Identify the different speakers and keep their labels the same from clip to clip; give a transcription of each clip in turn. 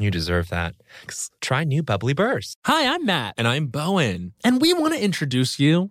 Speaker 1: You deserve that. Try new Bubbly bursts.
Speaker 2: Hi, I'm Matt.
Speaker 3: And I'm Bowen.
Speaker 2: And we want to introduce you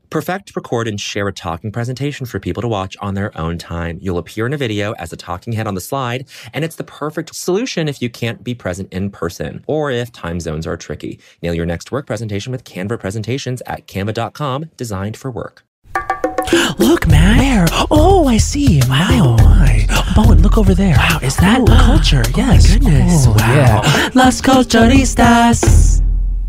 Speaker 1: Perfect, record, and share a talking presentation for people to watch on their own time. You'll appear in a video as a talking head on the slide, and it's the perfect solution if you can't be present in person or if time zones are tricky. Nail your next work presentation with Canva presentations at canva.com, designed for work.
Speaker 2: Look, man. Where? Oh, I see. Wow. my. Bowen, oh, look over there. Wow, is that culture? Oh yes.
Speaker 3: my goodness.
Speaker 2: Oh,
Speaker 3: Wow.
Speaker 2: Yeah. Las Culturistas.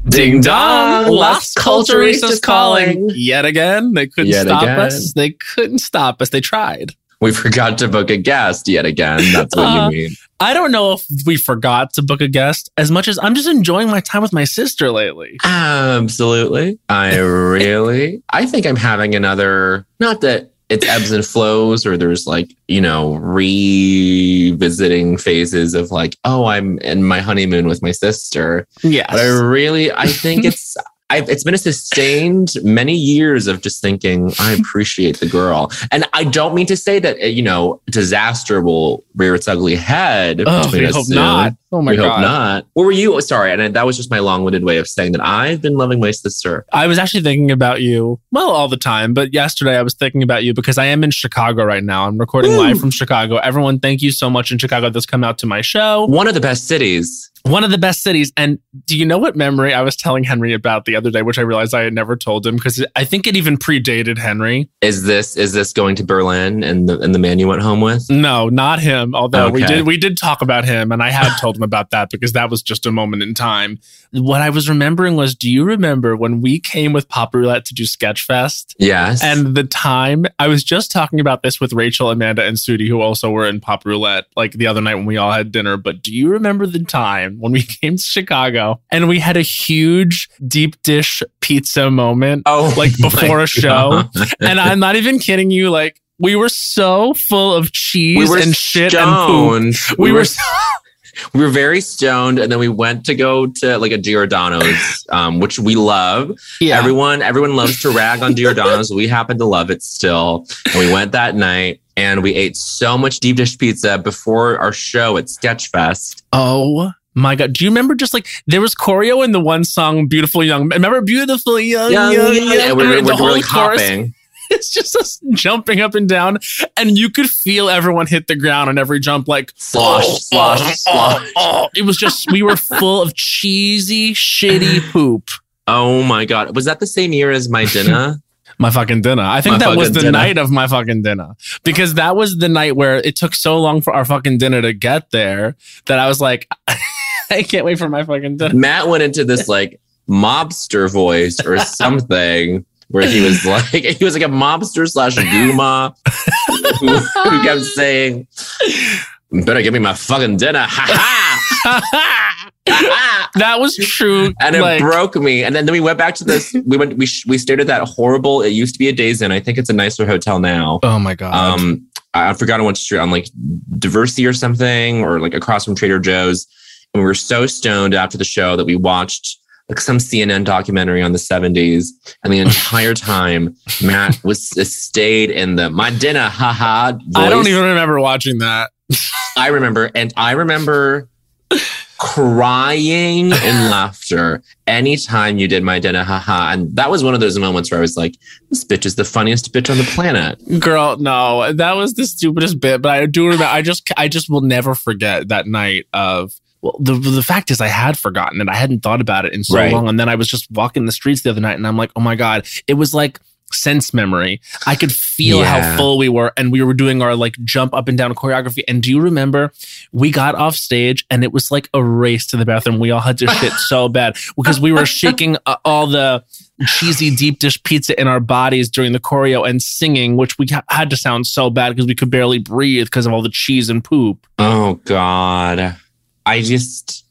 Speaker 3: Ding
Speaker 2: dong, Las Culturistas calling.
Speaker 3: Yet again, they couldn't
Speaker 1: Yet
Speaker 3: stop
Speaker 1: again.
Speaker 3: us. They couldn't stop us. They tried.
Speaker 1: We forgot to book a guest yet again. That's
Speaker 2: what you Uh,
Speaker 1: mean.
Speaker 2: I don't know if we forgot to book a guest as much as I'm just enjoying my time with my sister lately.
Speaker 1: Absolutely. I really, I think I'm having another, not that it's ebbs and flows or there's like, you know, revisiting phases of like, oh, I'm in my honeymoon with my sister.
Speaker 2: yeah
Speaker 1: But I really, I think it's, I've, it's been a sustained many years of just thinking, I appreciate the girl. And I don't mean to say that, uh, you know, disaster will rear its ugly head.
Speaker 2: Oh, we hope
Speaker 1: soon.
Speaker 2: not. Oh my
Speaker 1: we
Speaker 2: god.
Speaker 1: hope not. What were you? Sorry, and that was just my long-winded way of saying that I've been loving my sister.
Speaker 2: I was actually thinking about you, well, all the time, but yesterday I was thinking about you because I am in Chicago right now. I'm recording live from Chicago. Everyone, thank you so much in Chicago that's come out to my show.
Speaker 1: One of the best cities.
Speaker 2: One of the best cities. And do you know what memory I was telling Henry about the other day, which I realized I had never told him because I think it even predated Henry.
Speaker 1: Is this is this going to Berlin and the and the man you went home with?
Speaker 2: No, not him. Although we did we did talk about him and I had told him about that because that was just a moment in time. What I was remembering was do you remember when we came with Pop Roulette to do Sketchfest?
Speaker 1: Yes.
Speaker 2: And the time I was just talking about this with Rachel, Amanda, and Sudi, who also were in Pop Roulette, like the other night when we all had dinner. But do you remember the time when we came to Chicago and we had a huge deep dish pizza moment,
Speaker 1: oh,
Speaker 2: like before a show? And I'm not even kidding you, like we were so full of cheese
Speaker 1: we
Speaker 2: and shit and poop.
Speaker 1: stoned.
Speaker 2: We, were,
Speaker 1: we were very stoned, and then we went to go to like a Giordano's, um, which we love.
Speaker 2: yeah.
Speaker 1: Everyone, everyone loves to rag on Giordano's. we happen to love it still. And we went that night and we ate so much deep dish pizza before our show at Sketchfest.
Speaker 2: oh my god! Do you remember just like there was choreo in the one song "Beautiful Young"? Remember "Beautiful Young Young Young"?
Speaker 1: And we were,
Speaker 2: the
Speaker 1: we were
Speaker 2: whole
Speaker 1: like
Speaker 2: chorus-
Speaker 1: hopping.
Speaker 2: It's just us jumping up and down, and you could feel everyone hit the ground on every jump, like
Speaker 1: Slosh,
Speaker 2: oh,
Speaker 1: slosh,
Speaker 2: oh,
Speaker 1: slosh.
Speaker 2: oh. It was just we were full of cheesy, shitty poop.
Speaker 1: Oh my god. Was that the same year as my dinner?
Speaker 2: my fucking dinner. I think
Speaker 1: My
Speaker 2: that was the
Speaker 1: dinner.
Speaker 2: night of my fucking dinner because that was the night where it took so long for our fucking dinner to get there that I was like, I can't wait for my fucking dinner.
Speaker 1: Matt went into this like mobster voice or something where he was like he was like a mobster slash gooma who, who kept saying, "Better give me my fucking dinner." Ha ha! Ha ha!
Speaker 2: that was true.
Speaker 1: and it
Speaker 2: like,
Speaker 1: broke me. And then, then we went back to this. We went. We sh- we stayed at that horrible. It used to be a Days Inn. I think it's a nicer hotel now.
Speaker 2: oh my god.
Speaker 1: Um, I, I forgot on what street on like Diversey or something, or like across from Trader Joe's. And we were so stoned after the show that we watched like some CNN documentary on the 70s. And the entire time, Matt was stayed in the my dinner, haha. Voice.
Speaker 2: I don't even remember watching that.
Speaker 1: I remember, and I remember crying in laughter anytime you did my dinner, haha. And that was one of those moments where I was like, this bitch is the funniest bitch on the planet.
Speaker 2: Girl, no, that was the stupidest bit. But I do remember. I just, I just will never forget that night of. Well, the the fact is, I had forgotten it. I hadn't thought about it in so
Speaker 1: Right.
Speaker 2: long, and then I was just walking the streets the other night, and I'm like, oh my god, it was like sense memory. I could feel
Speaker 1: Yeah.
Speaker 2: how full we were, and we were doing our like jump up and down choreography. And do you remember? We got off stage, and it was like a race to the bathroom. We all had to shit so bad because we were shaking uh, all the cheesy deep dish pizza in our bodies during the choreo and singing, which we ha- had to sound so bad because we could barely breathe because of all the cheese and poop.
Speaker 1: Oh God. I just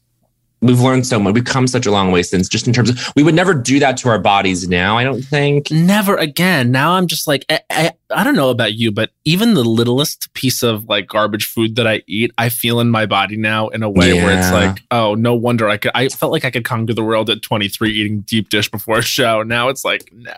Speaker 1: we've learned so much. We've come such a long way since just in terms of we would never do that to our bodies now, I don't think.
Speaker 2: Never again. Now I'm just like, I, I, I don't know about you, but even the littlest piece of like garbage food that I eat, I feel in my body now in a way where it's like, oh, no wonder I could. I felt like I could conquer the world at 23 eating deep dish before a show. Now it's like, no.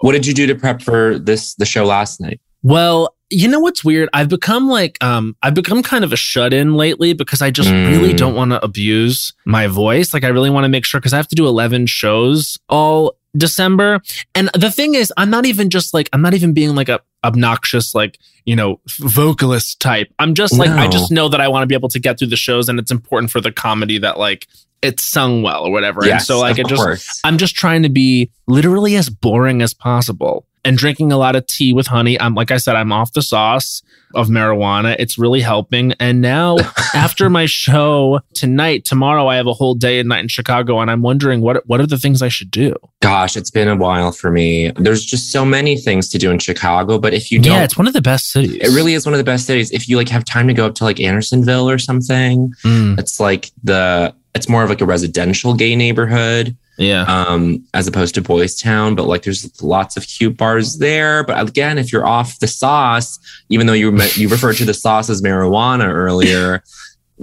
Speaker 1: What did you do to prep for this the show last night?
Speaker 2: Well, you know what's weird? I've become like um I've become kind of a shut in lately because I just
Speaker 1: Mm.
Speaker 2: really don't want to abuse my voice. Like I really want to make sure cuz I have to do 11 shows all December. And the thing is, I'm not even just like I'm not even being like a obnoxious like, you know, vocalist type. I'm just like I just know that I want to be able to get through the shows and it's important for the comedy that like it's sung well or whatever. and so like it just
Speaker 1: course.
Speaker 2: I'm just trying to be literally as boring as possible and drinking a lot of tea with honey. I'm like I said, I'm off the sauce of marijuana. It's really helping. And now after my show tonight, tomorrow I have a whole day and night in Chicago, and I'm wondering what what are the things I should do?
Speaker 1: Gosh, it's been a while for me. There's just so many things to do in Chicago, but if you don't
Speaker 2: yeah, it's one of the best cities.
Speaker 1: it really is one of the best cities. If you like have time to go up to like Andersonville or something,
Speaker 2: Mm,
Speaker 1: it's like the it's more of like a residential gay neighborhood.
Speaker 2: Yeah.
Speaker 1: um, as opposed to Boys Town. But like, there's lots of cute bars there. But again, if you're off the sauce, even though you me- you referred to the sauce as marijuana earlier,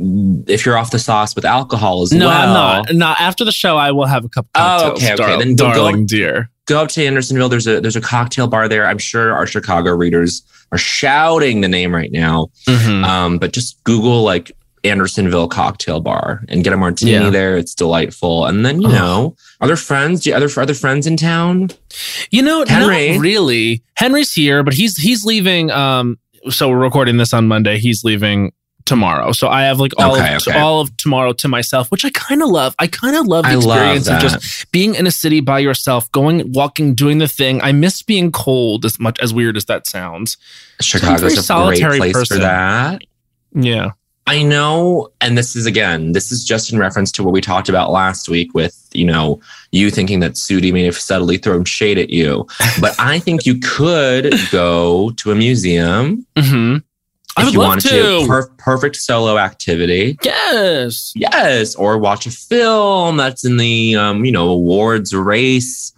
Speaker 1: if you're off the sauce with alcohol as
Speaker 2: no,
Speaker 1: well, No,
Speaker 2: I'm not. No, after the show, I will have a cup of
Speaker 1: Oh,
Speaker 2: cocktails.
Speaker 1: okay, okay.
Speaker 2: dar-
Speaker 1: Then go- go-
Speaker 2: darling dear.
Speaker 1: go up to Andersonville. There's a there's a cocktail bar there. I'm sure our Chicago readers are shouting the name right now.
Speaker 2: Mhm.
Speaker 1: Um, but just Google like Andersonville cocktail bar and get a martini
Speaker 2: Yeah.
Speaker 1: there. It's delightful. And then you
Speaker 2: Oh.
Speaker 1: know, other friends, do you other other friends in town?
Speaker 2: You know,
Speaker 1: Henry.
Speaker 2: not really. Henry's here, but he's he's leaving. Um, so we're recording this on Monday. He's leaving tomorrow. So I have like all
Speaker 1: Okay,
Speaker 2: of
Speaker 1: okay.
Speaker 2: all of tomorrow to myself, which I kind of love. I kind of love the
Speaker 1: I love
Speaker 2: experience of just being in a city by yourself, going, walking, doing the thing. I miss being cold as much as weird as that sounds.
Speaker 1: Chicago's
Speaker 2: very
Speaker 1: a great
Speaker 2: solitary
Speaker 1: place
Speaker 2: person.
Speaker 1: for that.
Speaker 2: Yeah.
Speaker 1: I know, and this is again, this is just in reference to what we talked about last week with, you know, you thinking that Sudi may have subtly thrown shade at you. But I think you could go to a museum
Speaker 2: hmm I
Speaker 1: if
Speaker 2: would
Speaker 1: you
Speaker 2: love
Speaker 1: wanted
Speaker 2: to.
Speaker 1: Per- perfect solo activity.
Speaker 2: yes.
Speaker 1: Yes, or watch a film that's in the um, you know, awards race.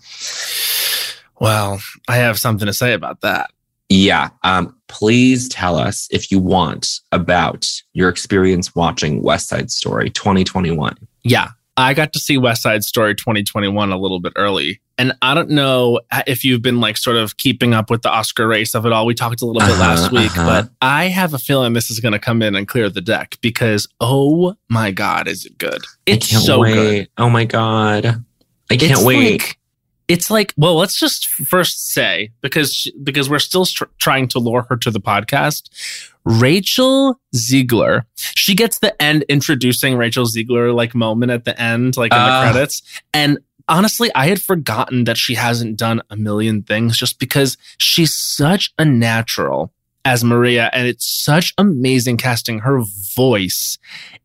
Speaker 2: Well, I have something to say about that.
Speaker 1: Yeah. Um, please tell us if you want about your experience watching West Side Story 2021.
Speaker 2: Yeah, I got to see West Side Story 2021 a little bit early. And I don't know if you've been like sort of keeping up with the Oscar race of it all. We talked a little bit
Speaker 1: Uh-huh,
Speaker 2: last week,
Speaker 1: uh-huh.
Speaker 2: but I have a feeling this is going to come in and clear the deck because oh my God, is it good? It's so
Speaker 1: wait.
Speaker 2: good.
Speaker 1: Oh my god. I can't
Speaker 2: It's
Speaker 1: wait.
Speaker 2: like- it's like, well, let's just first say because she- because we're still tr- trying to lure her to the podcast. Rachel Zegler, she gets the end introducing Rachel Zegler like moment at the end, like in
Speaker 1: Ah.
Speaker 2: the credits, and honestly, I had forgotten that she hasn't done a million things just because she's such a natural as Maria and it's such amazing casting. Her voice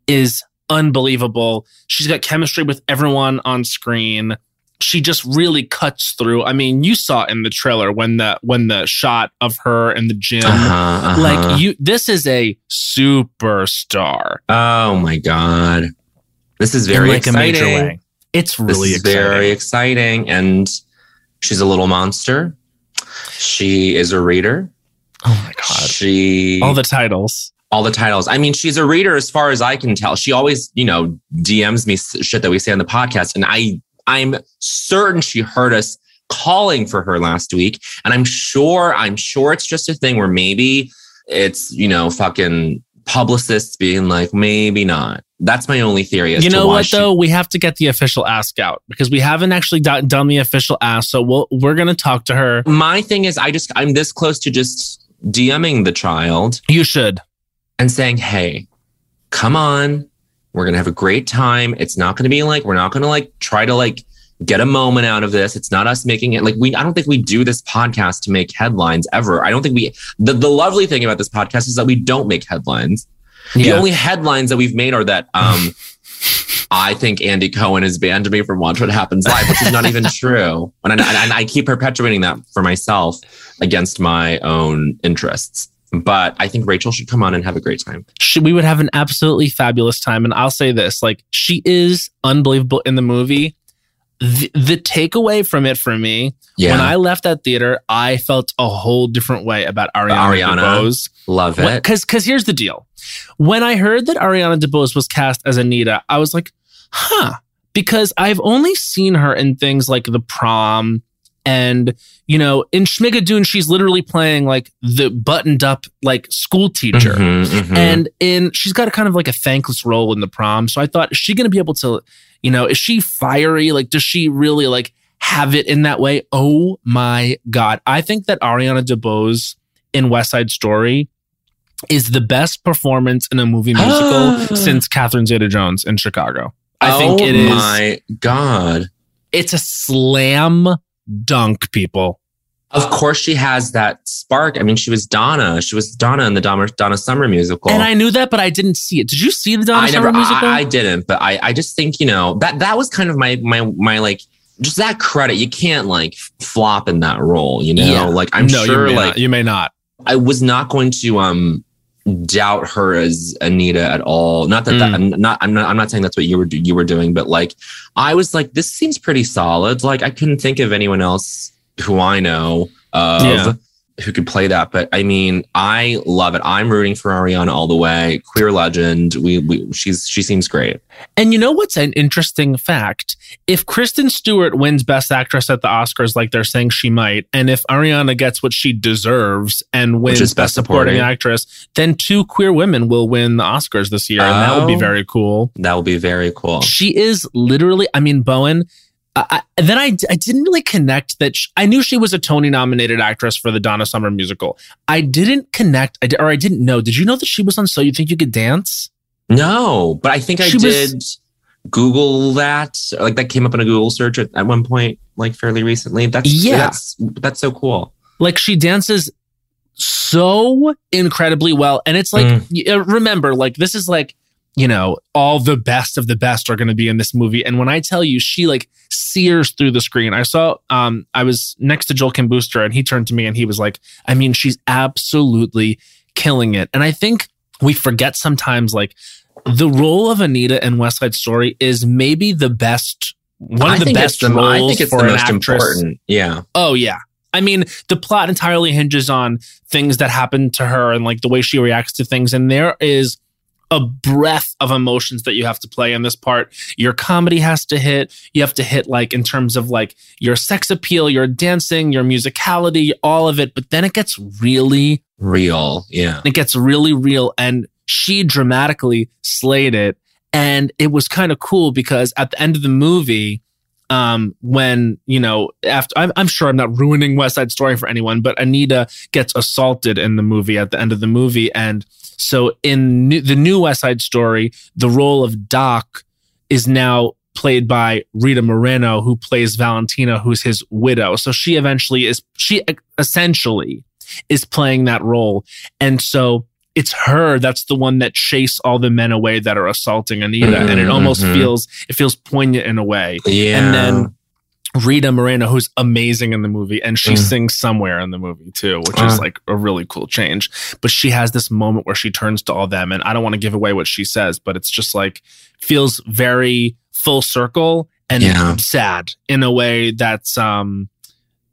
Speaker 2: is unbelievable. She's got chemistry with everyone on screen. She just really cuts through. I mean, you saw in the trailer when the when the shot of her in the gym.
Speaker 1: Uh-huh, uh-huh.
Speaker 2: Like you this is a superstar.
Speaker 1: Oh my god. This is very
Speaker 2: in like
Speaker 1: exciting.
Speaker 2: a major way. It's
Speaker 1: This
Speaker 2: really
Speaker 1: is
Speaker 2: exciting.
Speaker 1: very exciting. And she's a little monster. She is a reader.
Speaker 2: oh my god.
Speaker 1: She
Speaker 2: All the titles.
Speaker 1: all the titles. I mean, she's a reader as far as I can tell. She always, you know, DMs me shit that we say on the podcast, and I, I'm certain she heard us calling for her last week, and I'm sure, I'm sure it's just a thing where maybe it's, you know, fucking publicists being like, maybe not. That's my only theory. As
Speaker 2: You know what
Speaker 1: she-
Speaker 2: though? We have to get the official ask out because we haven't actually do- done the official ask. So we'll, we're going to talk to her.
Speaker 1: My thing is, I just, I'm this close to just DMing the child
Speaker 2: You should.
Speaker 1: and saying, Hey, come on. We're going to have a great time. It's not going to be like, we're not going to like try to like get a moment out of this. It's not us making it like we, I don't think we do this podcast to make headlines ever. I don't think we, the, the lovely thing about this podcast is that we don't make headlines. The only headlines that we've made are that, um, I think Andy Cohen has banned me from Watch What Happens Live, which is not even true. And I, and I keep perpetuating that for myself against my own interests. But I think Rachel should come on and have a great time.
Speaker 2: she, we would have an absolutely fabulous time. And I'll say this like, she is unbelievable in the movie. The, the takeaway from it for me,
Speaker 1: Yeah,
Speaker 2: when I left that theater, I felt a whole different way about Ariana,
Speaker 1: Ariana.
Speaker 2: DeBose.
Speaker 1: love it.
Speaker 2: Because because here's the deal. When I heard that Ariana DeBose was cast as Anita, I was like, huh. Because I've only seen her in things like The Prom and, you know, in Schmigadoon, she's literally playing like the buttoned up like school teacher.
Speaker 1: Mhm, mhm.
Speaker 2: And in she's got a kind of like a thankless role in the prom. So I thought, is she gonna be able to, you know, is she fiery? Like, does she really like have it in that way? Oh my God. I think that Ariana DeBose in West Side Story is the best performance in a movie musical since Catherine Zeta Jones in Chicago. I think
Speaker 1: oh
Speaker 2: it is
Speaker 1: my god!
Speaker 2: it's a slam dunk, people.
Speaker 1: Of course, she has that spark. I mean, she was Donna. She was Donna in the Donna, Donna Summer musical.
Speaker 2: And I knew that, but I didn't see it. Did you see the Donna
Speaker 1: I
Speaker 2: Summer
Speaker 1: never,
Speaker 2: musical?
Speaker 1: I, I didn't, but I, I just think you know that that was kind of my my my like just that credit. You can't like flop in that role, you know.
Speaker 2: Yeah.
Speaker 1: Like I'm
Speaker 2: no,
Speaker 1: sure, like
Speaker 2: not. you may not.
Speaker 1: I was not going to um doubt her as Anita at all. Not that, that mm. I'm not I'm not I'm not saying that's what you were you were doing, but like I was like this seems pretty solid. Like I couldn't think of anyone else who I know of
Speaker 2: Yeah.
Speaker 1: Who could play that. But I mean, I love it. I'm rooting for Ariana all the way. Queer legend. We, we she's she seems great.
Speaker 2: And you know what's an interesting fact? If Kristen Stewart wins Best Actress at the Oscars, like they're saying she might, and if Ariana gets what she deserves and wins Best,
Speaker 1: Best
Speaker 2: Supporting,
Speaker 1: Supporting.
Speaker 2: Actress, then two queer women will win the Oscars this year, and that would be
Speaker 1: Oh.
Speaker 2: very cool.
Speaker 1: That will be very cool.
Speaker 2: She is literally, I mean, Bowen. I, I, then I, I didn't really connect that sh I knew she was a Tony nominated actress for the Donna Summer musical. I didn't connect, I, or I didn't know. Did you know that she was on So You Think You Could Dance?
Speaker 1: No, but I think I
Speaker 2: She was-
Speaker 1: did Google that. Like that came up in a Google search at, at one point, like fairly recently. That's
Speaker 2: Yeah.
Speaker 1: that's that's so cool.
Speaker 2: Like she dances so incredibly well. And it's like,
Speaker 1: Mm.
Speaker 2: uh, remember, like, this is like, you know, all the best of the best are going to be in this movie. And when I tell you, she like sears through the screen. I saw, um, I was next to Joel Kim Booster and he turned to me and he was like, I mean, she's absolutely killing it. And I think we forget sometimes like the role of Anita in West Side Story is maybe the best, one
Speaker 1: I
Speaker 2: of the best
Speaker 1: the,
Speaker 2: roles
Speaker 1: I think it's
Speaker 2: for
Speaker 1: the
Speaker 2: an
Speaker 1: most
Speaker 2: actress.
Speaker 1: important. Yeah.
Speaker 2: Oh yeah. I mean, the plot entirely hinges on things that happen to her and like the way she reacts to things. And there is a breadth of emotions that you have to play in this part. Your comedy has to hit. You have to hit like in terms of like your sex appeal, your dancing, your musicality, all of it. But then it gets really,
Speaker 1: Real. Yeah.
Speaker 2: it gets really real. And she dramatically slayed it. And it was kind of cool because at the end of the movie, um, when you know, after I'm, I'm sure I'm not ruining West Side Story for anyone, but Anita gets assaulted in the movie at the end of the movie, and so in new, the new West Side Story, the role of Doc is now played by Rita Moreno, who plays Valentina, who's his widow. So she eventually is, she essentially is playing that role. And so it's her that's the one that chase all the men away that are assaulting Anita. Mm-hmm, and it almost mm-hmm. feels, it feels poignant in a way.
Speaker 1: Yeah.
Speaker 2: And then Rita Moreno, who's amazing in the movie, and she mm. sings somewhere in the movie too, which uh. is like a really cool change. But she has this moment where she turns to all them, and I don't want to give away what she says, but it's just like feels very full circle and yeah. sad in a way that's um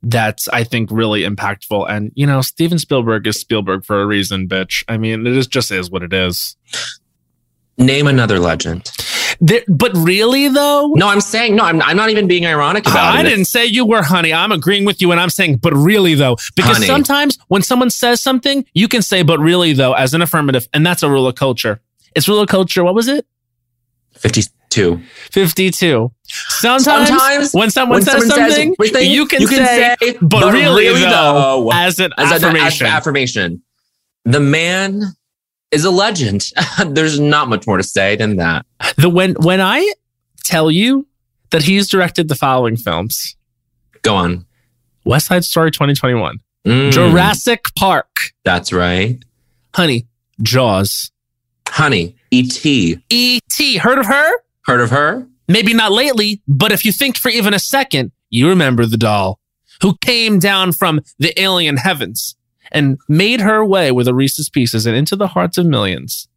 Speaker 2: that's I think really impactful. And you know, Steven Spielberg is Spielberg for a reason, bitch. I mean, it is just is what it is.
Speaker 1: Name another legend.
Speaker 2: There, but really, though,
Speaker 1: no, I'm saying no. I'm, I'm not even being ironic about
Speaker 2: I
Speaker 1: it.
Speaker 2: I didn't say you were, honey. I'm agreeing with you, and I'm saying, but really, though, because honey. sometimes when someone says something, you can say, but really, though, as an affirmative, and that's a rule of culture. It's rule of culture. What was it?
Speaker 1: Fifty-two.
Speaker 2: Fifty-two. Sometimes, Sometimes when someone when says someone something, says, you, can you can, say, say but, but, really, really though, though, as an as affirmation.
Speaker 1: An affirmation. The man is a legend. There's not much more to say than that.
Speaker 2: The when when I tell you that he's directed the following films.
Speaker 1: Go on.
Speaker 2: West Side Story 2021. Mm. Jurassic Park.
Speaker 1: That's right.
Speaker 2: Honey, Jaws.
Speaker 1: Honey, E.T.
Speaker 2: E.T. Heard of her?
Speaker 1: Heard of her?
Speaker 2: Maybe not lately, but if you think for even a second, you remember the doll who came down from the alien heavens and made her way with a Reese's Pieces and into the hearts of millions.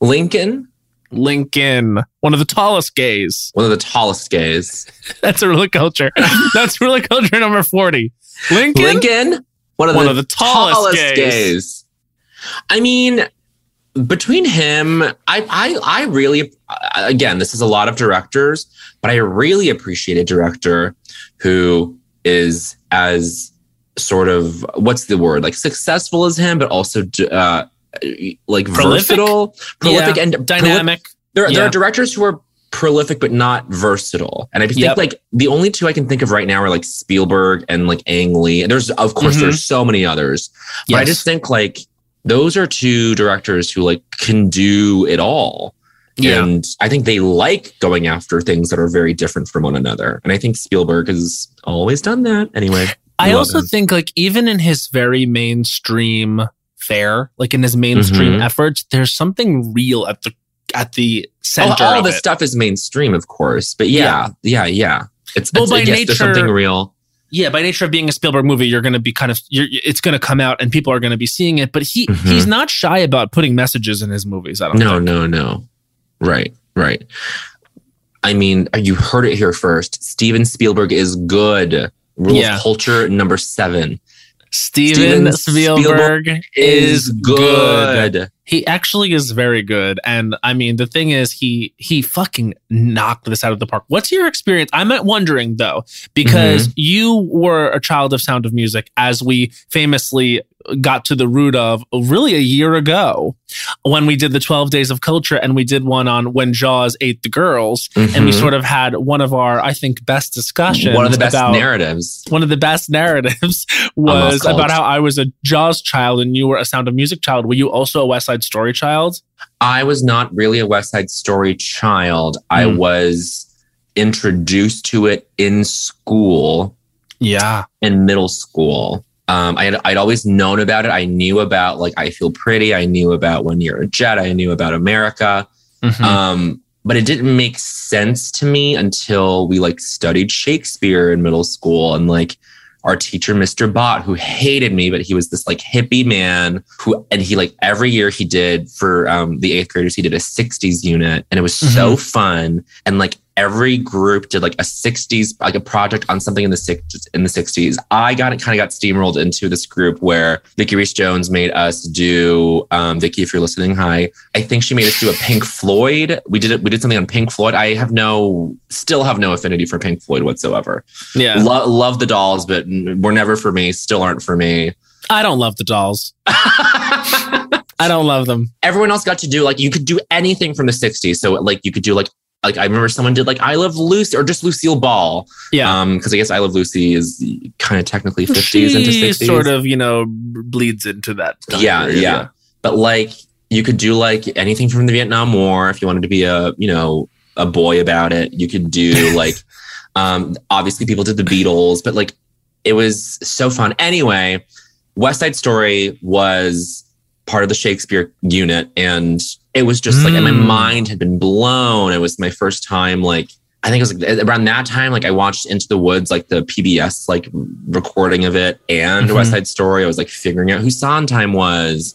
Speaker 1: Lincoln?
Speaker 2: Lincoln, one of the tallest gays.
Speaker 1: One of the tallest gays.
Speaker 2: That's a really culture. That's really culture number 40. Lincoln?
Speaker 1: Lincoln?
Speaker 2: One of, one the, of the tallest, tallest gays. gays.
Speaker 1: I mean, between him, I, I, I really, again, this is a lot of directors, but I really appreciate a director who is as sort of what's the word like successful as him, but also uh, like prolific? versatile, prolific,
Speaker 2: yeah.
Speaker 1: and
Speaker 2: dynamic.
Speaker 1: There, yeah. there are directors who are prolific but not versatile. And I think yep. like the only two I can think of right now are like Spielberg and like Ang Lee. And there's of course mm-hmm. there's so many others. Yes. But I just think like those are two directors who like can do it all. Yeah. And I think they like going after things that are very different from one another. And I think Spielberg has always done that. Anyway.
Speaker 2: I also him. think like even in his very mainstream fare, like in his mainstream mm-hmm. efforts, there's something real at the at the center.
Speaker 1: all, all the
Speaker 2: it.
Speaker 1: stuff is mainstream, of course, but yeah, yeah, yeah. yeah. It's, well, it's, by nature, there's something real.
Speaker 2: Yeah, by nature of being a Spielberg movie, you're going to be kind of it's going to come out and people are going to be seeing it. But he mm-hmm. he's not shy about putting messages in his movies. I don't.
Speaker 1: No,
Speaker 2: think.
Speaker 1: no, no. Right, right. I mean, you heard it here first. Steven Spielberg is good. Rule yeah. of culture number seven.
Speaker 2: Steven, Steven Spielberg, Spielberg, is good.
Speaker 1: good.
Speaker 2: He actually is very good. And I mean, the thing is, he he fucking knocked this out of the park. What's your experience? I'm wondering though, because mm-hmm. you were a child of Sound of Music, as we famously got to the root of really a year ago when we did the 12 days of culture and we did one on when Jaws ate the girls. Mm-hmm. And we mm-hmm. sort of had one of our, I think, best discussions.
Speaker 1: One of the best narratives.
Speaker 2: One of the best narratives was about how I was a Jaws child and you were a Sound of Music child. Were you also a West Side Story child?
Speaker 1: I was not really a West Side Story child. Mm. I hmm. was introduced to it in school.
Speaker 2: Yeah.
Speaker 1: In middle school. Um, I had, I'd always known about it. I knew about like I Feel Pretty. I knew about When You're a Jet. I knew about America. Mm-hmm. Um, but it didn't make sense to me until we like studied Shakespeare in middle school and like our teacher, Mr. Bott, who hated me, but he was this like hippie man who, and he like every year he did for um, the eighth graders, he did a 60s unit and it was mm-hmm. so fun. And like every group did like a 60s like a project on something in the 60s in the 60s i got it kind of got steamrolled into this group where Vicky Reese Jones made us do um Vicky if you're listening hi. I think she made us do a pink floyd. We did it we did something on pink floyd. I have no still have no affinity for pink floyd whatsoever.
Speaker 2: Yeah.
Speaker 1: Lo- love the dolls but were never for me still aren't for me.
Speaker 2: I don't love the dolls. I don't love them.
Speaker 1: Everyone else got to do like you could do anything from the 60s. So like you could do like like I remember someone did like I Love Lucy or just Lucille Ball.
Speaker 2: Yeah.
Speaker 1: Um, because I guess I Love Lucy is kind of technically 50s she into 60s.
Speaker 2: Sort of, you know, bleeds into that.
Speaker 1: Yeah, yeah, yeah. But like you could do like anything from the Vietnam War if you wanted to be a, you know, a boy about it. You could do like, um, obviously people did the Beatles, but like it was so fun. Anyway, West Side Story was part of the Shakespeare unit, and it was just like, and my
Speaker 2: Mm.
Speaker 1: mind had been blown. It was my first time, like. I think it was like around that time, like I watched Into the Woods, like the PBS like recording of it and
Speaker 2: Mhm.
Speaker 1: West Side Story. I was like figuring out who Sondheim was.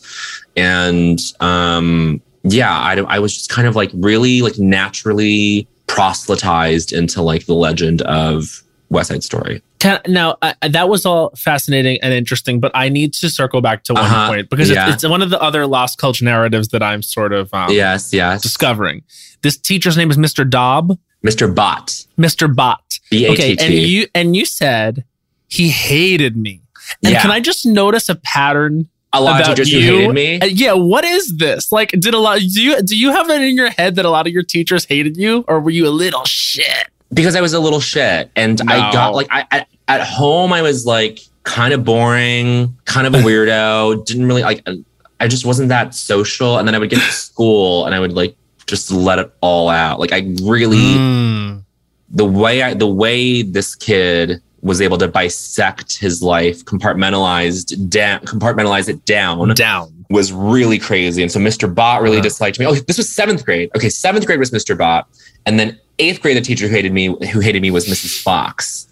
Speaker 1: And um yeah, I, I was just kind of like really like naturally proselytized into like the legend of West Side Story.
Speaker 2: Can, now uh, that was all fascinating and interesting, but I need to circle back to one
Speaker 1: Uh-huh.
Speaker 2: point because
Speaker 1: Yeah.
Speaker 2: it's, it's one of the other lost culture narratives that I'm sort of um,
Speaker 1: yes, yes.
Speaker 2: discovering. This teacher's name is Mr. Dobb,
Speaker 1: Mr. Bot.
Speaker 2: Mr. Bot.
Speaker 1: B A
Speaker 2: Okay, and you and you said he hated me. And
Speaker 1: Yeah.
Speaker 2: can I just notice a pattern
Speaker 1: A lot of
Speaker 2: about
Speaker 1: teachers
Speaker 2: you?
Speaker 1: who hated me.
Speaker 2: Uh, yeah, what is this? Like, did a lot? Do you do you have it in your head that a lot of your teachers hated you, or were you a little shit?
Speaker 1: Because I was a little shit, and I got like I, I at home I was like kind of boring, kind of a weirdo. didn't really like. I just wasn't that social, and then I would get to school and I would like just let it all out. Like I really
Speaker 2: Mm.
Speaker 1: the way I the way this kid was able to bisect his life, compartmentalized down, compartmentalize it down
Speaker 2: Down.
Speaker 1: was really crazy. And so Mr. Bot really
Speaker 2: Uh-huh.
Speaker 1: disliked me. Oh, this was seventh grade. Okay, seventh grade was Mr. Bot, and then eighth grade, the teacher who hated me, who hated me, was Mrs. Fox.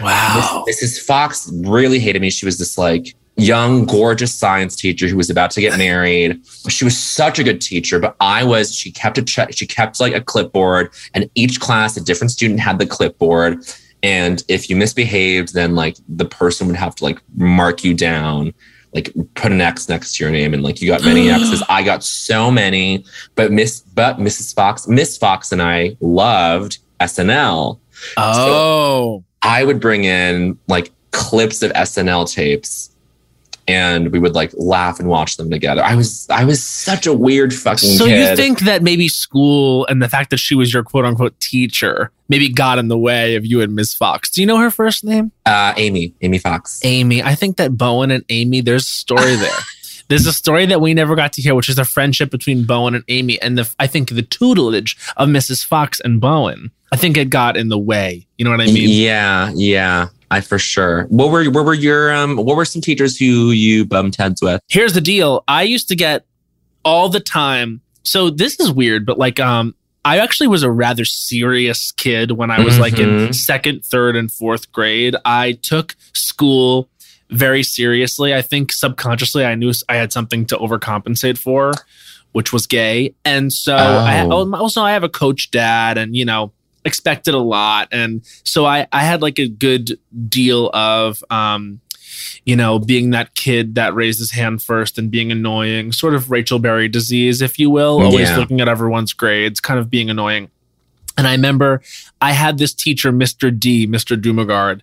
Speaker 2: Wow.
Speaker 1: Mrs. Fox really hated me. She was this like young, gorgeous science teacher who was about to get married. She was such a good teacher, but I was. She kept a check. She kept like a clipboard, and each class, a different student had the clipboard. And if you misbehaved, then like the person would have to like mark you down, like put an X next to your name, and like you got many X's. I got so many, but Miss, but Mrs. Fox, Miss Fox, and I loved SNL.
Speaker 2: Oh.
Speaker 1: I would bring in like clips of SNL tapes and we would like laugh and watch them together. I was I was such a weird fucking
Speaker 2: So
Speaker 1: kid.
Speaker 2: you think that maybe school and the fact that she was your quote unquote teacher maybe got in the way of you and Miss Fox? Do you know her first name?
Speaker 1: uh Amy, Amy Fox.
Speaker 2: Amy. I think that Bowen and Amy, there's a story there. There's a story that we never got to hear, which is the friendship between Bowen and Amy, and the I think the tutelage of Mrs. Fox and Bowen. I think it got in the way. You know what I mean?
Speaker 1: yeah, yeah. I for sure. What were what were your um what were some teachers who you bumped heads with?
Speaker 2: Here's the deal. I used to get all the time. So this is weird, but like um I actually was a rather serious kid when I was like in
Speaker 1: Mhm.
Speaker 2: second, third, and fourth grade. I took school very seriously. I think subconsciously I knew I had something to overcompensate for, which was gay. And so I
Speaker 1: Oh.
Speaker 2: also I have a coach dad and you know expected a lot and so I I had like a good deal of um you know, being that kid that raised his hand first and being annoying, sort of Rachel Berry disease, if you will, always
Speaker 1: Yeah.
Speaker 2: looking at everyone's grades, kind of being annoying. And I remember I had this teacher, Mr. D, Mr. Dumagard,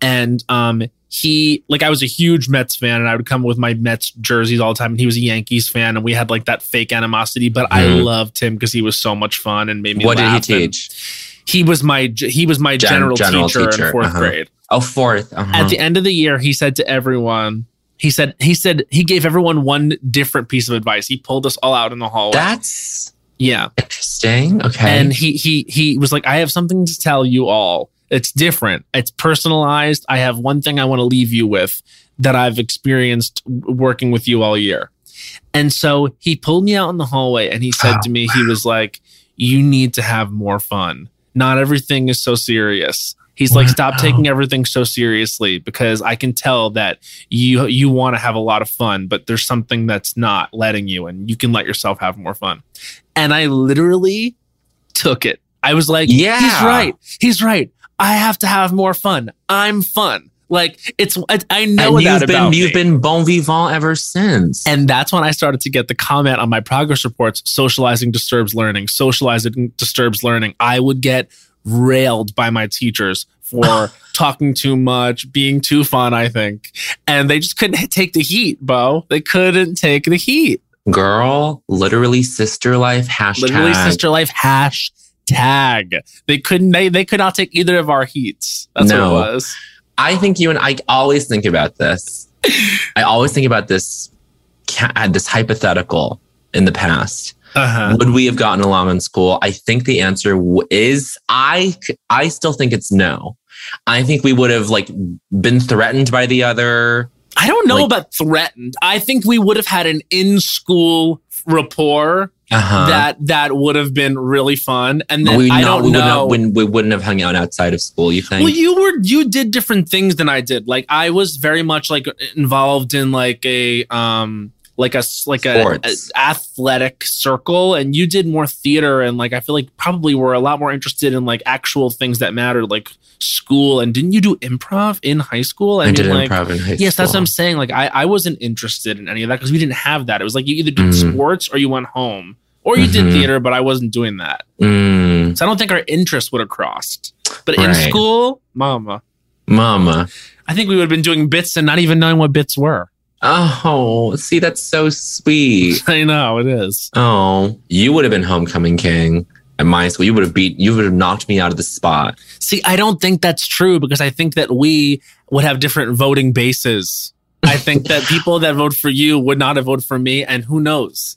Speaker 2: and um, he like I was a huge Mets fan, and I would come with my Mets jerseys all the time. And he was a Yankees fan, and we had like that fake animosity. But I
Speaker 1: Mhm.
Speaker 2: loved him because he was so much fun and made me.
Speaker 1: What did he teach?
Speaker 2: He was my he was my
Speaker 1: Gen-
Speaker 2: general,
Speaker 1: general
Speaker 2: teacher,
Speaker 1: teacher,
Speaker 2: in 4th
Speaker 1: uh-huh.
Speaker 2: grade
Speaker 1: Oh, fourth. Uh-huh.
Speaker 2: at the end of the year he said to everyone he said he said he gave everyone one different piece of advice he pulled us all out in the hallway
Speaker 1: That's
Speaker 2: yeah
Speaker 1: interesting. Okay.
Speaker 2: and he he he was like i have something to tell you all it's different it's personalized i have one thing i want to leave you with that i've experienced working with you all year and so he pulled me out in the hallway and he said
Speaker 1: Oh,
Speaker 2: to me he was like you need to have more fun not everything is so serious. He's like stop taking everything so seriously because i can tell that you you want to have a lot of fun but there's something that's not letting you and you can let yourself have more fun. And i literally took it. I was like
Speaker 1: Yeah.
Speaker 2: he's right. He's right. I have to have more fun. I'm fun like it's i, know
Speaker 1: and
Speaker 2: that
Speaker 1: you've been you've
Speaker 2: me.
Speaker 1: been bon vivant ever since.
Speaker 2: And that's when I started to get the comment on my progress reports socializing disturbs learning, socializing disturbs learning. I would get railed by my teachers for talking too much, being too fun, I think. And they just couldn't take the heat, Bo. They couldn't take the heat.
Speaker 1: Girl, literally sister life hashtag.
Speaker 2: Literally sister life hashtag. They couldn't they, they could not take either of our heats. That's
Speaker 1: No.
Speaker 2: what it was.
Speaker 1: I think you and I always think about this. I always think about this ca- this hypothetical in the past.
Speaker 2: Uh-huh.
Speaker 1: Would we have gotten along in school? I think the answer is I still think it's no. I think we would have like been threatened by the other.
Speaker 2: I don't know
Speaker 1: Like-
Speaker 2: about threatened. I think we would have had an in-school rapport
Speaker 1: Uh-huh.
Speaker 2: that that would have been really fun. And then
Speaker 1: we
Speaker 2: I
Speaker 1: not,
Speaker 2: don't
Speaker 1: we
Speaker 2: know.
Speaker 1: when we wouldn't have hung out outside of school. You think?
Speaker 2: well, you were you did different things than I did. Like I was very much like involved in like a um like a like a, a athletic circle, and you did more theater and like I feel like probably were a lot more interested in like actual things that mattered, like school. And didn't you do improv in high school?
Speaker 1: I, did
Speaker 2: like,
Speaker 1: improv in high
Speaker 2: Yes, that's what. I'm saying. Like I, I wasn't interested in any of that because we didn't have that. It was like you either did
Speaker 1: Mhm.
Speaker 2: sports or you went home. Or you did
Speaker 1: Mhm.
Speaker 2: theater, but I wasn't doing that.
Speaker 1: Mm,
Speaker 2: So I don't think our interests would have crossed. But in school, mama,
Speaker 1: mama.
Speaker 2: I think we would have been doing bits and not even knowing what bits were.
Speaker 1: Oh, see, that's so sweet.
Speaker 2: I know it is.
Speaker 1: Oh, you would have been homecoming king at my school. You would have beat. You would have knocked me out of the spot.
Speaker 2: See, I don't think that's true because I think that we would have different voting bases. I think that people that vote for you would not have voted for me, and who knows?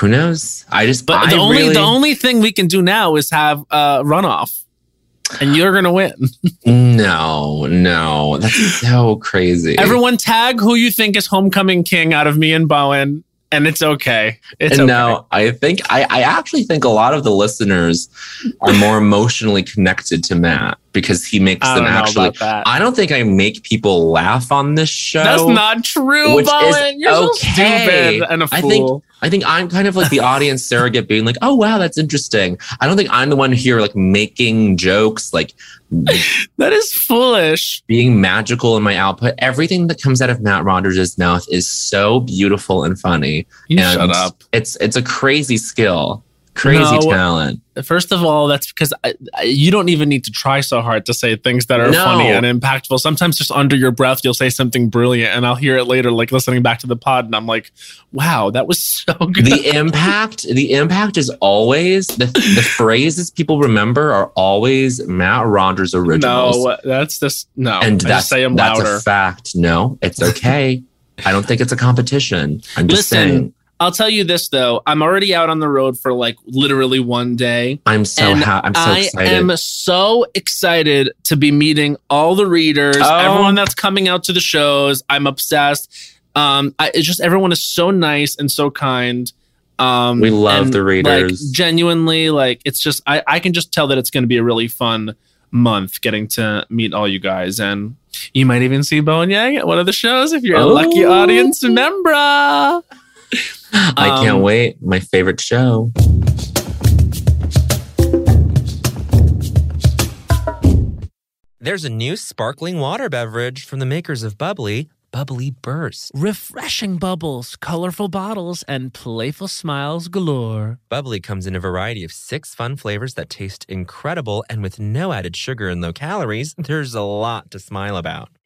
Speaker 1: Who knows? I just.
Speaker 2: But
Speaker 1: I
Speaker 2: the only
Speaker 1: really,
Speaker 2: the only thing we can do now is have a runoff, and you're gonna win.
Speaker 1: No, no, that's so crazy.
Speaker 2: Everyone tag who you think is homecoming king out of me and Bowen, and it's okay. It's
Speaker 1: and
Speaker 2: okay.
Speaker 1: no, I think I, I actually think a lot of the listeners are more emotionally connected to Matt because he makes them actually. I don't think I make people laugh on this show.
Speaker 2: That's not true, Bowen. You're so stupid and a fool.
Speaker 1: I think I'm kind of like the audience surrogate being like, oh wow, that's interesting. I don't think I'm the one here like making jokes, like
Speaker 2: that is foolish.
Speaker 1: being magical in my output. Everything that comes out of Matt Rogers' mouth is so beautiful and funny.
Speaker 2: You
Speaker 1: and
Speaker 2: shut up.
Speaker 1: It's it's a crazy skill, crazy
Speaker 2: No.
Speaker 1: talent.
Speaker 2: First of all, that's because I, I, you don't even need to try so hard to say things that are
Speaker 1: No.
Speaker 2: funny and impactful. Sometimes just under your breath, you'll say something brilliant, and I'll hear it later, like listening back to the pod, and I'm like, "Wow, that was so good."
Speaker 1: The impact, the impact is always the the phrases people remember are always Matt Rogers originals.
Speaker 2: no, that's just no.
Speaker 1: and
Speaker 2: I
Speaker 1: that's
Speaker 2: say them
Speaker 1: that's
Speaker 2: louder.
Speaker 1: a fact. No, it's okay. I don't think it's a competition. I'm just
Speaker 2: Listen,
Speaker 1: saying.
Speaker 2: I'll tell you this though, I'm already out on the road for like literally one day.
Speaker 1: I'm so
Speaker 2: and
Speaker 1: ha- I'm so
Speaker 2: I
Speaker 1: excited.
Speaker 2: am so excited to be meeting all the readers,
Speaker 1: Oh.
Speaker 2: everyone that's coming out to the shows. I'm obsessed. Um, I, it's just everyone is so nice and so kind. Um,
Speaker 1: We love the readers.
Speaker 2: Like, genuinely, like it's just I, I can just tell that it's going to be a really fun month getting to meet all you guys, and you might even see Bowen Yang at one of the shows if you're a lucky
Speaker 1: Oh.
Speaker 2: audience member.
Speaker 1: I can't
Speaker 2: um,
Speaker 1: wait. My favorite show.
Speaker 3: There's a new sparkling water beverage from the makers of Bubbly, Bubbly Burst.
Speaker 2: Refreshing bubbles, colorful bottles, and playful smiles galore.
Speaker 3: Bubbly comes in a variety of six fun flavors that taste incredible, and with no added sugar and low calories, there's a lot to smile about.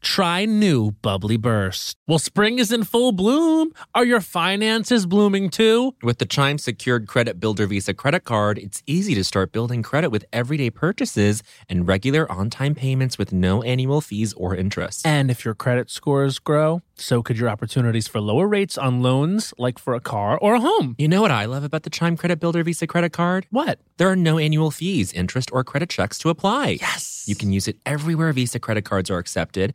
Speaker 2: try new Bubbly Burst. Well, spring is in full bloom. Are your finances blooming too?
Speaker 3: With the Chime Secured Credit Builder Visa credit card, it's easy to start building credit with everyday purchases and regular on time payments with no annual fees or interest.
Speaker 2: And if your credit scores grow, so could your opportunities for lower rates on loans, like for a car or a home.
Speaker 3: You know what I love about the Chime Credit Builder Visa credit card?
Speaker 2: What?
Speaker 3: There are no annual fees, interest, or credit checks to apply.
Speaker 2: Yes.
Speaker 3: You can use it everywhere Visa credit cards are accepted.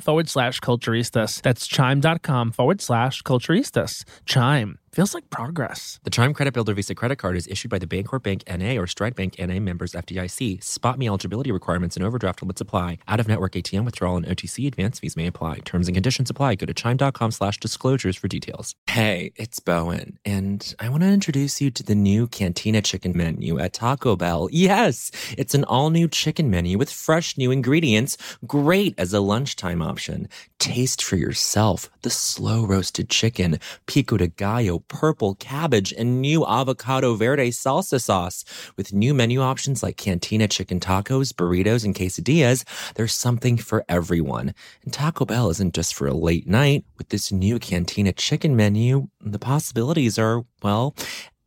Speaker 2: forward slash culturistas. That's chime.com forward slash culturistas. Chime. Feels like progress.
Speaker 3: The Chime Credit Builder Visa credit card is issued by the Bancorp Bank NA or Stride Bank NA members FDIC. Spot me eligibility requirements and overdraft limits apply. Out of network ATM withdrawal and OTC advance fees may apply. Terms and conditions apply. Go to chime.com slash disclosures for details. Hey, it's Bowen, and I want to introduce you to the new Cantina chicken menu at Taco Bell. Yes, it's an all new chicken menu with fresh new ingredients, great as a lunchtime option. Taste for yourself the slow roasted chicken, pico de gallo, purple cabbage, and new avocado verde salsa sauce. With new menu options like Cantina chicken tacos, burritos, and quesadillas, there's something for everyone. And Taco Bell isn't just for a late night. With this new Cantina chicken menu, the possibilities are, well,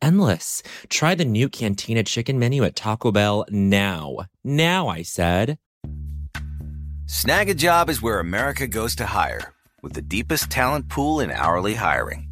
Speaker 3: endless. Try the new Cantina chicken menu at Taco Bell now. Now, I said.
Speaker 4: Snag a job is where America goes to hire, with the deepest talent pool in hourly hiring.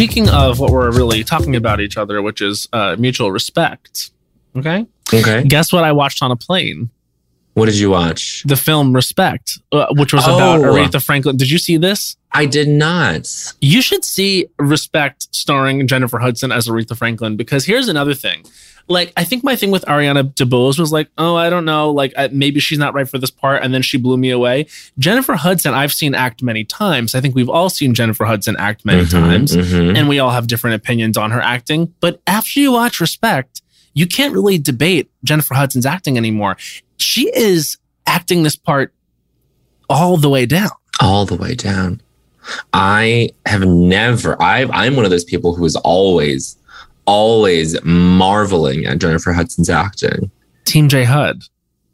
Speaker 2: Speaking of what we're really talking about each other, which is uh, mutual respect. Okay.
Speaker 1: Okay.
Speaker 2: Guess what I watched on a plane?
Speaker 1: What did you watch?
Speaker 2: The film Respect, uh, which was about
Speaker 1: Oh.
Speaker 2: Aretha Franklin. Did you see this?
Speaker 1: I did not.
Speaker 2: You should see Respect starring Jennifer Hudson as Aretha Franklin because here's another thing. Like, I think my thing with Ariana DeBose was like, oh, I don't know, like I, maybe she's not right for this part, and then she blew me away. Jennifer Hudson, I've seen act many times. I think we've all seen Jennifer Hudson act many
Speaker 1: Mhm,
Speaker 2: times,
Speaker 1: mhm.
Speaker 2: and we all have different opinions on her acting. But after you watch Respect, you can't really debate Jennifer Hudson's acting anymore. She is acting this part all the way down.
Speaker 1: all the way down. I have never. I I'm one of those people who is always, always marveling at Jennifer Hudson's acting.
Speaker 2: Team J Hud.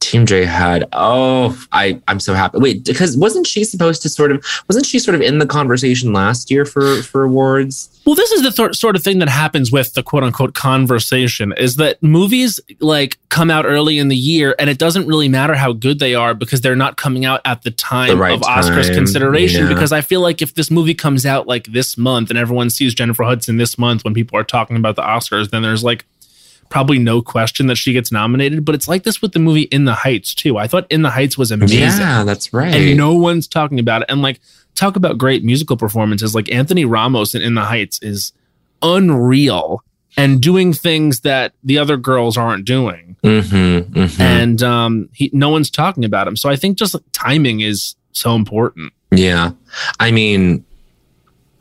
Speaker 1: Team J Hud. Oh, I I'm so happy. Wait, because wasn't she supposed to sort of? Wasn't she sort of in the conversation last year for for awards?
Speaker 2: Well, this is the th- sort of thing that happens with the quote unquote conversation is that movies like come out early in the year and it doesn't really matter how good they are because they're not coming out at the time
Speaker 1: The right
Speaker 2: of Oscars
Speaker 1: time,
Speaker 2: consideration.
Speaker 1: yeah.
Speaker 2: Because I feel like if this movie comes out like this month and everyone sees Jennifer Hudson this month when people are talking about the Oscars, then there's like probably no question that she gets nominated. But it's like this with the movie In the Heights too. I thought In the Heights was amazing
Speaker 1: Yeah, that's right.
Speaker 2: and no one's talking about it. And like, talk about great musical performances. Like Anthony Ramos in In the Heights is unreal and doing things that the other girls aren't doing.
Speaker 1: Mhm, mhm.
Speaker 2: And um, he, no one's talking about him. So I think just like, timing is so important.
Speaker 1: Yeah. I mean,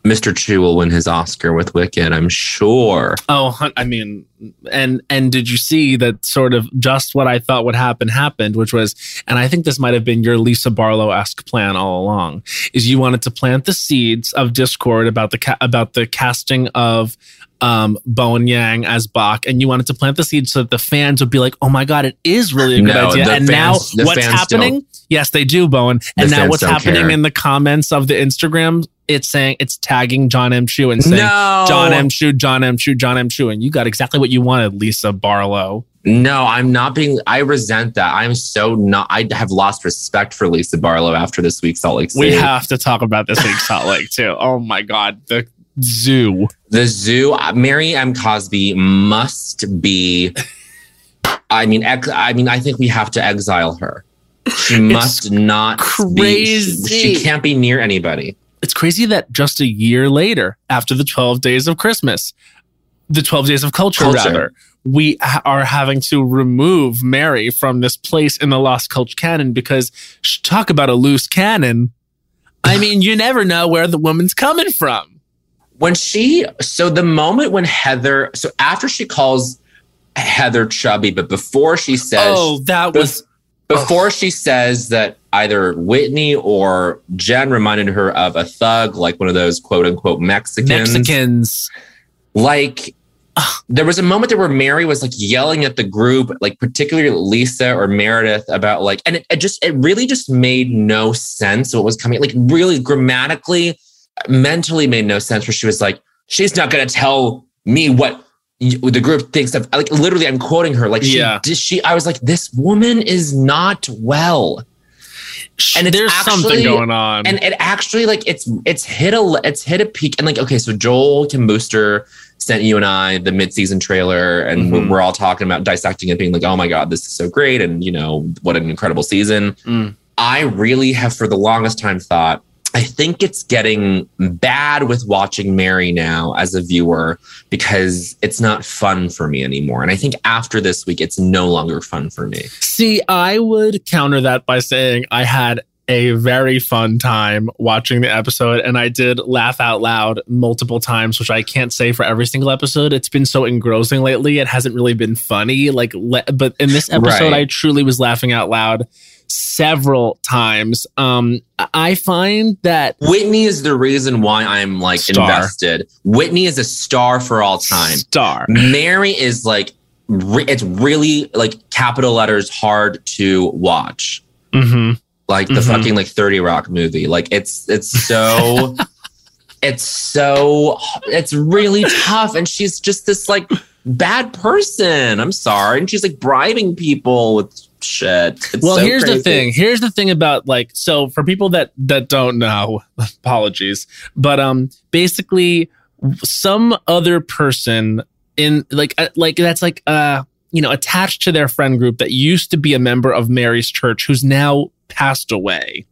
Speaker 1: Mr. Chu will win his Oscar with Wicked, I'm sure.
Speaker 2: Oh, I mean, and and did you see that sort of just what I thought would happen happened, which was, and I think this might have been your Lisa Barlow esque plan all along, is you wanted to plant the seeds of discord about the ca- about the casting of um Bowen Yang as Boq, and you wanted to plant the seeds so that the fans would be like, oh my god, it is really a good
Speaker 1: No,
Speaker 2: idea. And now
Speaker 1: fans- the
Speaker 2: what's happening? Yes, they do, Bowen. And
Speaker 1: The
Speaker 2: now what's happening
Speaker 1: care.
Speaker 2: in the comments of the Instagram? It's saying it's tagging John M. Chu and saying
Speaker 1: No.
Speaker 2: John M. Chu, John M. Chu, John M. Chu, and you got exactly what you wanted, Lisa Barlow.
Speaker 1: No, I'm not being. I resent that. I'm so not. I have lost respect for Lisa Barlow after this week's Salt Lake City.
Speaker 2: We have to talk about this week's Salt Lake too. Oh my God, the zoo.
Speaker 1: the zoo. uh, Mary M. Cosby must be. I mean, ex, I mean, I think we have to exile her. She must not Be, she, she can't be near anybody.
Speaker 2: It's crazy that just a year later, after the 12 days of Christmas, the 12 days of culture,
Speaker 1: Culture.
Speaker 2: rather, we ha- are having to remove Mary from this place in the Lost Culture canon because sh- talk about a loose cannon. I mean, you never know where the woman's coming from.
Speaker 1: when she so the moment when heather so after she calls Heather Chubby, but before she says
Speaker 2: Oh, that was
Speaker 1: before oh. she says that either Whitney or Jen reminded her of a thug, like one of those quote unquote Mexicans.
Speaker 2: Mexicans.
Speaker 1: Like there was a moment there where Mary was like yelling at the group, like particularly Lisa or Meredith about like, and it, it just it really just made no sense what was coming. Like really grammatically, mentally made no sense. Where she was like, she's not gonna tell me what the group thinks of. Like literally, I'm quoting her. Like she,
Speaker 2: Yeah.
Speaker 1: did she? I was like, this woman is not well. And it's
Speaker 2: there's something going on.
Speaker 1: And it actually like it's it's hit a it's hit a peak. And like okay, so Joel Kim Booster sent you and I the mid-season trailer, and we're,
Speaker 2: Mhm.
Speaker 1: we're all talking about dissecting it, being like, oh my god, this is so great, and you know what an incredible season.
Speaker 2: Mm.
Speaker 1: I really have for the longest time thought. I think it's getting bad with watching Mary now as a viewer because it's not fun for me anymore. And I think after this week, it's no longer fun for me.
Speaker 2: See, I would counter that by saying I had a very fun time watching the episode and I did laugh out loud multiple times, which I can't say for every single episode. It's been so engrossing lately. It hasn't really been funny. Like, le- but in this episode,
Speaker 1: Right.
Speaker 2: I truly was laughing out loud several times. Um, I find that
Speaker 1: Whitney is the reason why I'm like
Speaker 2: Star.
Speaker 1: invested. Whitney is a star for all time.
Speaker 2: star.
Speaker 1: Mary is like, re- it's really like capital letters hard to watch.
Speaker 2: hmm
Speaker 1: Like the
Speaker 2: Mhm.
Speaker 1: fucking like 30 Rock movie. Like it's, it's so, it's so, it's really tough. And she's just this like bad person. I'm sorry. And she's like bribing people with shit. It's
Speaker 2: well
Speaker 1: so
Speaker 2: here's the thing here's the thing about like so for people that that don't know apologies but um basically some other person in like uh, like that's like uh you know attached to their friend group that used to be a member of mary's church who's now passed away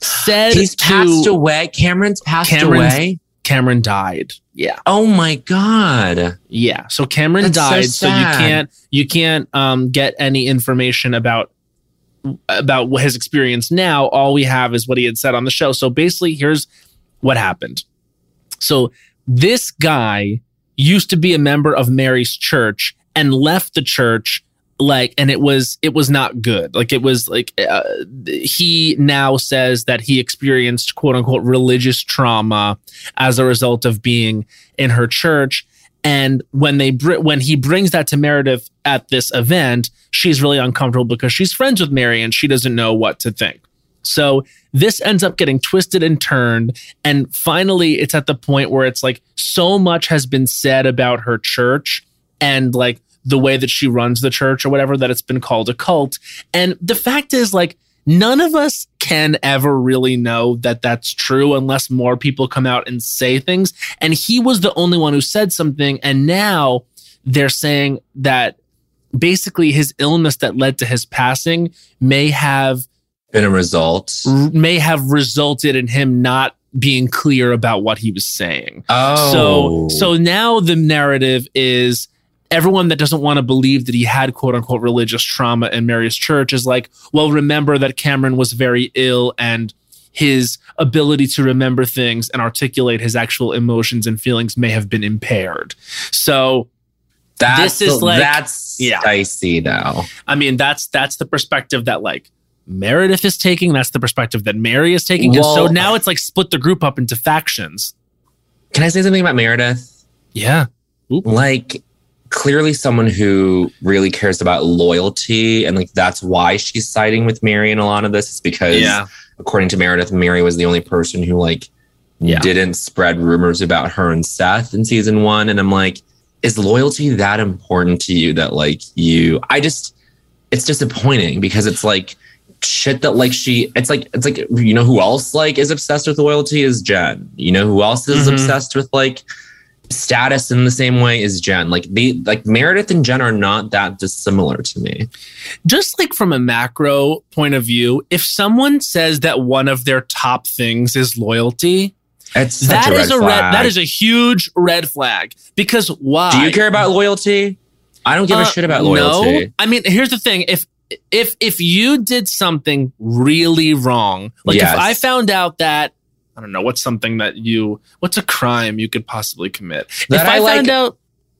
Speaker 2: said
Speaker 1: He's
Speaker 2: to
Speaker 1: passed away. Cameron's passed
Speaker 2: Cameron's-
Speaker 1: away.
Speaker 2: Cameron died. Yeah.
Speaker 1: Oh my God.
Speaker 2: yeah. So cameron
Speaker 1: That's so
Speaker 2: died so, you can't you can't um get any information about about his experience now. All we have is what he had said on the show. So basically here's what happened. So this guy used to be a member of mary's church and left the church like and it was it was not good. Like it was like uh, he now says that he experienced quote unquote religious trauma as a result of being in her church. And when they br- when he brings that to Meredith at this event she's really uncomfortable because she's friends with Mary and she doesn't know what to think. So this ends up getting twisted and turned. And finally it's at the point where it's like so much has been said about her church and like the way that she runs the church or whatever that it's been called a cult and the fact is like none of us can ever really know that that's true unless more people come out and say things and he was the only one who said something and now they're saying that basically his illness that led to his passing may have
Speaker 1: Been a result.
Speaker 2: may have resulted in him not being clear about what he was saying
Speaker 1: Oh.
Speaker 2: so so now the narrative is everyone that doesn't want to believe that he had quote unquote religious trauma in Mary's church is like, well, remember that Cameron was very ill and his ability to remember things and articulate his actual emotions and feelings may have been impaired. So
Speaker 1: that's
Speaker 2: this is like-
Speaker 1: that's
Speaker 2: Yeah.
Speaker 1: dicey though.
Speaker 2: I mean that's that's the perspective that like Meredith is taking, that's the perspective that Mary is taking. and so now it's like split the group up into factions.
Speaker 1: Can I say something about Meredith?
Speaker 2: Yeah.
Speaker 1: Like clearly someone who really cares about loyalty and like that's why she's siding with Mary in a lot of this is because yeah. according to Meredith, Mary was the only person who like
Speaker 2: Yeah.
Speaker 1: didn't spread rumors about her and Seth in season one. And I'm like, is loyalty that important to you that like you I just it's disappointing because it's like shit that like she it's like it's like you know who else like is obsessed with loyalty is Jen. You know who else is
Speaker 2: Mhm.
Speaker 1: obsessed with like status in the same way is Jen. Like the like Meredith and Jen are not that dissimilar to me.
Speaker 2: just like from a macro point of view, if someone says that one of their top things is loyalty,
Speaker 1: It's such
Speaker 2: that
Speaker 1: a
Speaker 2: is a red that is a huge red flag. Because why?
Speaker 1: Do you care about loyalty? I don't give
Speaker 2: Uh,
Speaker 1: a shit about loyalty. No.
Speaker 2: I mean, here's the thing. If if if you did something really wrong, like
Speaker 1: Yes.
Speaker 2: if I found out that I don't know what's something that you what's a crime you could possibly commit.
Speaker 1: That
Speaker 2: if
Speaker 1: I
Speaker 2: I,
Speaker 1: like-
Speaker 2: found out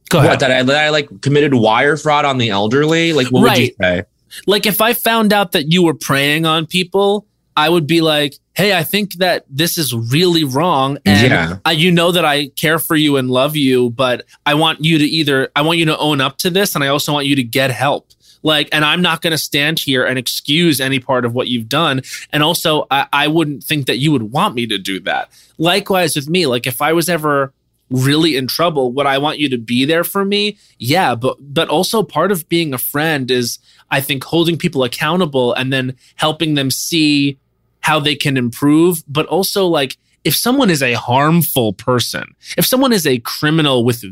Speaker 2: Go ahead.
Speaker 1: What that I, that I like committed wire fraud on the elderly? Like what would you say?
Speaker 2: like if I found out that you were preying on people, I would be like, "Hey, I think that this is really wrong, and
Speaker 1: Yeah.
Speaker 2: I, you know that I care for you and love you, but I want you to either I want you to own up to this, and I also want you to get help." Like, and I'm not going to stand here and excuse any part of what you've done. And also, I, I wouldn't think that you would want me to do that. Likewise with me, like if I was ever really in trouble, would I want you to be there for me? Yeah, but but also part of being a friend is I think holding people accountable and then helping them see how they can improve, but also like if someone is a harmful person, if someone is a criminal with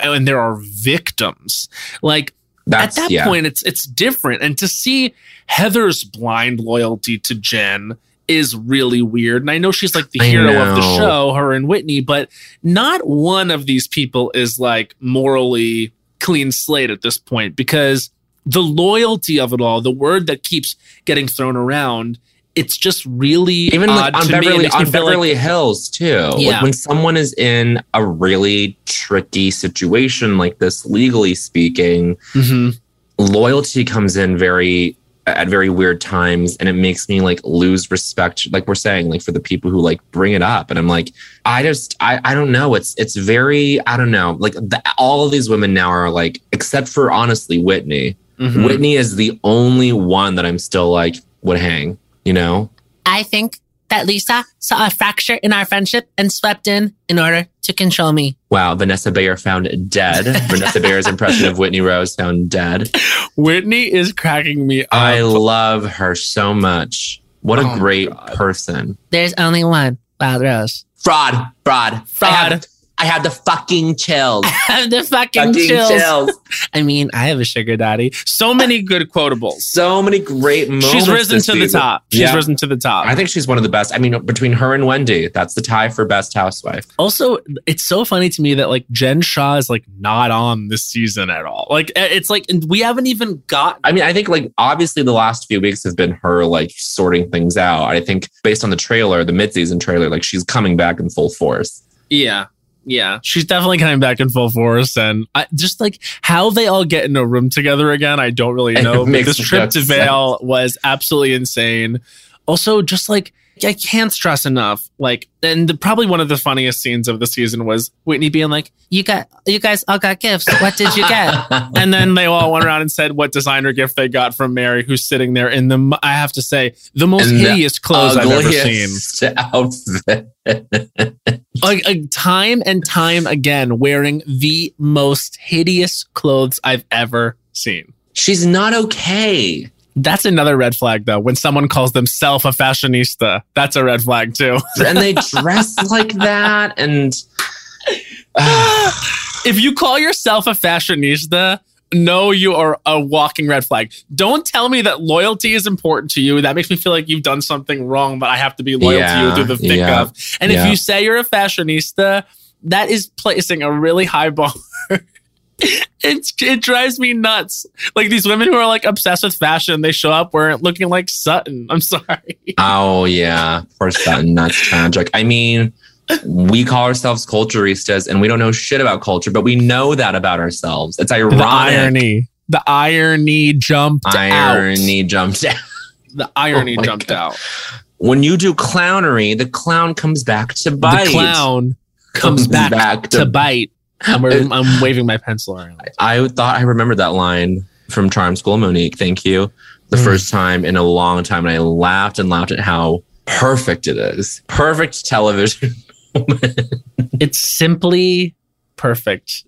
Speaker 2: and there are victims, like
Speaker 1: That's
Speaker 2: at that
Speaker 1: yeah.
Speaker 2: point it's it's different. And to see heather's blind loyalty to jen is really weird. And i know she's like the
Speaker 1: I
Speaker 2: hero of the show her and whitney but not one of these people is like morally clean slate at this point because the loyalty of it all the word that keeps getting thrown around it's just really
Speaker 1: even like on Beverly on
Speaker 2: feel like-
Speaker 1: Beverly Hills too.
Speaker 2: Yeah.
Speaker 1: Like when someone is in a really tricky situation like this, legally speaking,
Speaker 2: Mhm.
Speaker 1: loyalty comes in very at very weird times and it makes me like lose respect like we're saying like for the people who like bring it up and i'm like i just i i don't know it's it's very i don't know like the, all of these women now are like except for honestly whitney
Speaker 2: Mhm.
Speaker 1: whitney is the only one that i'm still like would hang you know?
Speaker 5: I think that Lisa saw a fracture in our friendship and swept in in order to control me.
Speaker 1: wow vanessa bayer found dead. Vanessa bayer's impression of whitney rose found dead.
Speaker 2: Whitney is cracking me up.
Speaker 1: I love her so much. What a
Speaker 2: Oh my
Speaker 1: great person.
Speaker 5: There's only one Wild Rose.
Speaker 1: fraud fraud.
Speaker 2: Fraud.
Speaker 1: I have, the fucking chills I
Speaker 5: have the fucking,
Speaker 1: fucking
Speaker 5: chills.
Speaker 1: chills.
Speaker 2: I mean, I have a sugar daddy. So many good quotables.
Speaker 1: So many great moments.
Speaker 2: She's risen to the top. She's
Speaker 1: Yeah.
Speaker 2: risen to the top.
Speaker 1: I think she's one of the best. I mean, between her and Wendy, that's the tie for best housewife.
Speaker 2: also, it's so funny to me that like Jen Shaw is like not on this season at all. Like it's like we haven't even got
Speaker 1: I mean, I think like obviously the last few weeks have been her like sorting things out. I think based on the trailer, the mid-season trailer, like she's coming back in full force.
Speaker 2: Yeah. Yeah, she's definitely coming back in full force, and I, just like how they all get in a room together again, I don't really know. This trip to Vail was absolutely insane. Also, just like I can't stress enough, like, and the, probably one of the funniest scenes of the season was Whitney being like,
Speaker 5: You got you guys all got gifts. What did you get?
Speaker 2: and then they all went around and said what designer gift they got from Mary, who's sitting there in the, I have to say, the most
Speaker 1: the
Speaker 2: hideous clothes I've ever seen.
Speaker 1: Outfit.
Speaker 2: Like, like, time and time again, wearing the most hideous clothes I've ever seen.
Speaker 1: she's not okay.
Speaker 2: That's another red flag, though. When someone calls themselves a fashionista, that's a red flag, too.
Speaker 1: And they dress like that. And
Speaker 2: if you call yourself a fashionista, no, you are a walking red flag. Don't tell me that loyalty is important to you. That makes me feel like you've done something wrong, but I have to be loyal to you through the thick
Speaker 1: yeah,
Speaker 2: of. And if you say you're a fashionista, that is placing a really high bar. It's, it drives me nuts. Like these women who are like obsessed with fashion, they show up wearing looking like Sutton. I'm sorry.
Speaker 1: Oh yeah, poor Sutton. That's tragic. I mean, we call ourselves culturistas, and we don't know shit about culture, but we know that about ourselves. It's ironic.
Speaker 2: The irony. The irony jumped out.
Speaker 1: Irony jumped out.
Speaker 2: The irony
Speaker 1: Oh
Speaker 2: jumped
Speaker 1: God.
Speaker 2: out.
Speaker 1: When you do clownery, the clown comes back to bite.
Speaker 2: The clown comes, back, to, bite. I'm, waving, I'm waving my pencil around.
Speaker 1: I thought I remembered that line from Charm School, Monique. Thank you. The
Speaker 2: Mm.
Speaker 1: first time in a long time, and I laughed and laughed at how perfect it is. Perfect television.
Speaker 2: It's simply perfect.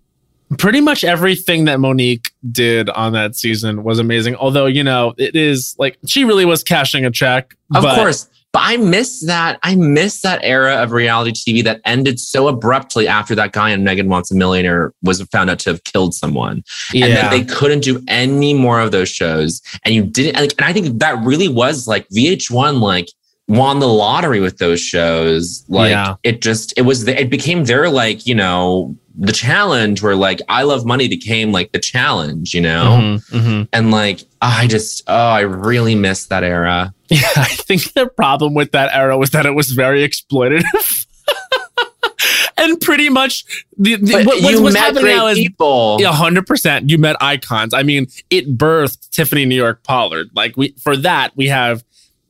Speaker 2: Pretty much everything that Monique did on that season was amazing. Although, you know, it is like she really was cashing a check.
Speaker 1: Of course. But I miss that. I miss that era of reality TV that ended so abruptly after that guy on Megan Wants a Millionaire was found out to have killed someone.
Speaker 2: Yeah.
Speaker 1: And then they couldn't do any more of those shows. And you didn't and I think that really was like VH1 like won the lottery with those shows. Like
Speaker 2: Yeah.
Speaker 1: it just it was it became their like, you know, the challenge where like I love money became like the challenge, you know?
Speaker 2: Mhm, mhm.
Speaker 1: And like I just oh, I really miss that era.
Speaker 2: Yeah, I think the problem with that era was that it was very exploitative. and pretty much the, the what,
Speaker 1: you
Speaker 2: what's
Speaker 1: met
Speaker 2: happening
Speaker 1: great
Speaker 2: now is
Speaker 1: people.
Speaker 2: Yeah, hundred percent. You met icons. I mean, it birthed Tiffany New York Pollard. Like we for that we have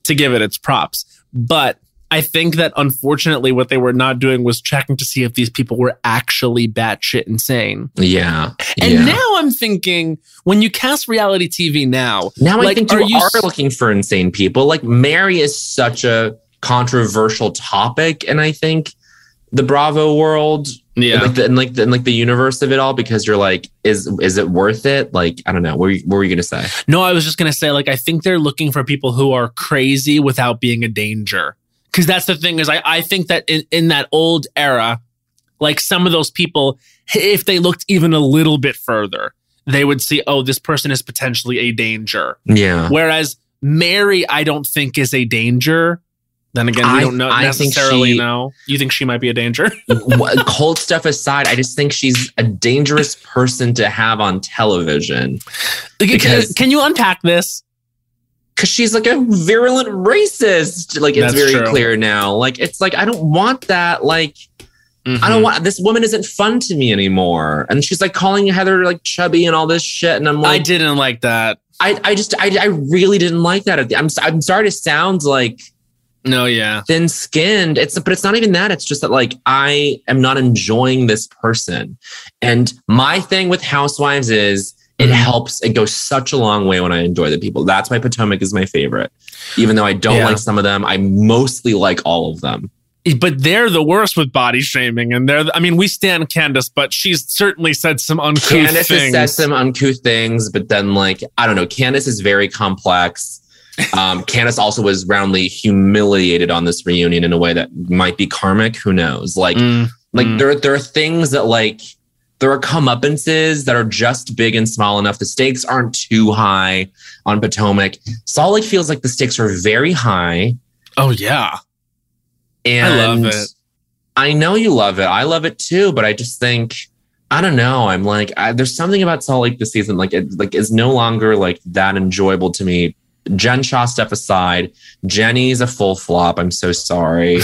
Speaker 2: to give it its props. But I think that unfortunately, what they were not doing was checking to see if these people were actually batshit insane.
Speaker 1: Yeah.
Speaker 2: And
Speaker 1: yeah.
Speaker 2: now I'm thinking, when you cast reality TV now,
Speaker 1: Now I
Speaker 2: like,
Speaker 1: think you
Speaker 2: are
Speaker 1: are,
Speaker 2: you s-
Speaker 1: looking for insane people. Like Mary is such a controversial topic, and I think the Bravo world,
Speaker 2: yeah,
Speaker 1: like the, and like the, and like the universe of it all, because you're like, is is it worth it? Like I don't know. What were you, what were you gonna say?
Speaker 2: No, I was just gonna say, like, I think they're looking for people who are crazy without being a danger. Because that's the thing is, I, I think that in, in that old era, like some of those people, if they looked even a little bit further, they would see, oh, this person is potentially a danger.
Speaker 1: Yeah.
Speaker 2: Whereas Mary, I don't think is a danger. Then again, we
Speaker 1: I-
Speaker 2: don't know
Speaker 1: I think
Speaker 2: necessarily
Speaker 1: she-
Speaker 2: know. You think she might be a danger?
Speaker 1: Cold stuff aside, I just think she's a dangerous person to have on television
Speaker 2: can,
Speaker 1: Because-
Speaker 2: can you unpack this?
Speaker 1: because she's like a virulent racist. Like it's
Speaker 2: That's
Speaker 1: very
Speaker 2: true.
Speaker 1: clear now. Like it's like I don't want that. Like I
Speaker 2: Mhm.
Speaker 1: don't want this woman isn't fun to me anymore. And she's like calling Heather like chubby and all this shit. And I'm like, I
Speaker 2: didn't like that.
Speaker 1: I, I just, I, I really didn't like that. I'm, I'm sorry to sound like
Speaker 2: No, yeah.
Speaker 1: thin skinned. It's, but it's not even that. It's just that like I am not enjoying this person. And my thing with Housewives is it
Speaker 2: Mhm.
Speaker 1: helps. It goes such a long way when I enjoy the people. That's why Potomac is my favorite. Even though I don't
Speaker 2: Yeah.
Speaker 1: like some of them, I mostly like all of them.
Speaker 2: but they're the worst with body shaming and they're i mean we stand candace but she's certainly said some uncouth things.
Speaker 1: Candace has said some uncouth things, but then like I don't know. Candace is very complex. Um, Candace also was roundly humiliated on this reunion in a way that might be karmic. Who knows? Like,
Speaker 2: Mm,
Speaker 1: like
Speaker 2: mm.
Speaker 1: there there are things that like there are comeuppances that are just big and small enough. The stakes aren't too high on Potomac. Salt Lake feels like the stakes are very high,
Speaker 2: oh yeah
Speaker 1: and
Speaker 2: love it.
Speaker 1: I know you love it. I love it too, but I just think I don't know. I'm like, I, there's something about Salt Lake this season, like it like is no longer like that enjoyable to me. Jen Shaw step aside, Jenny's a full flop. I'm so sorry.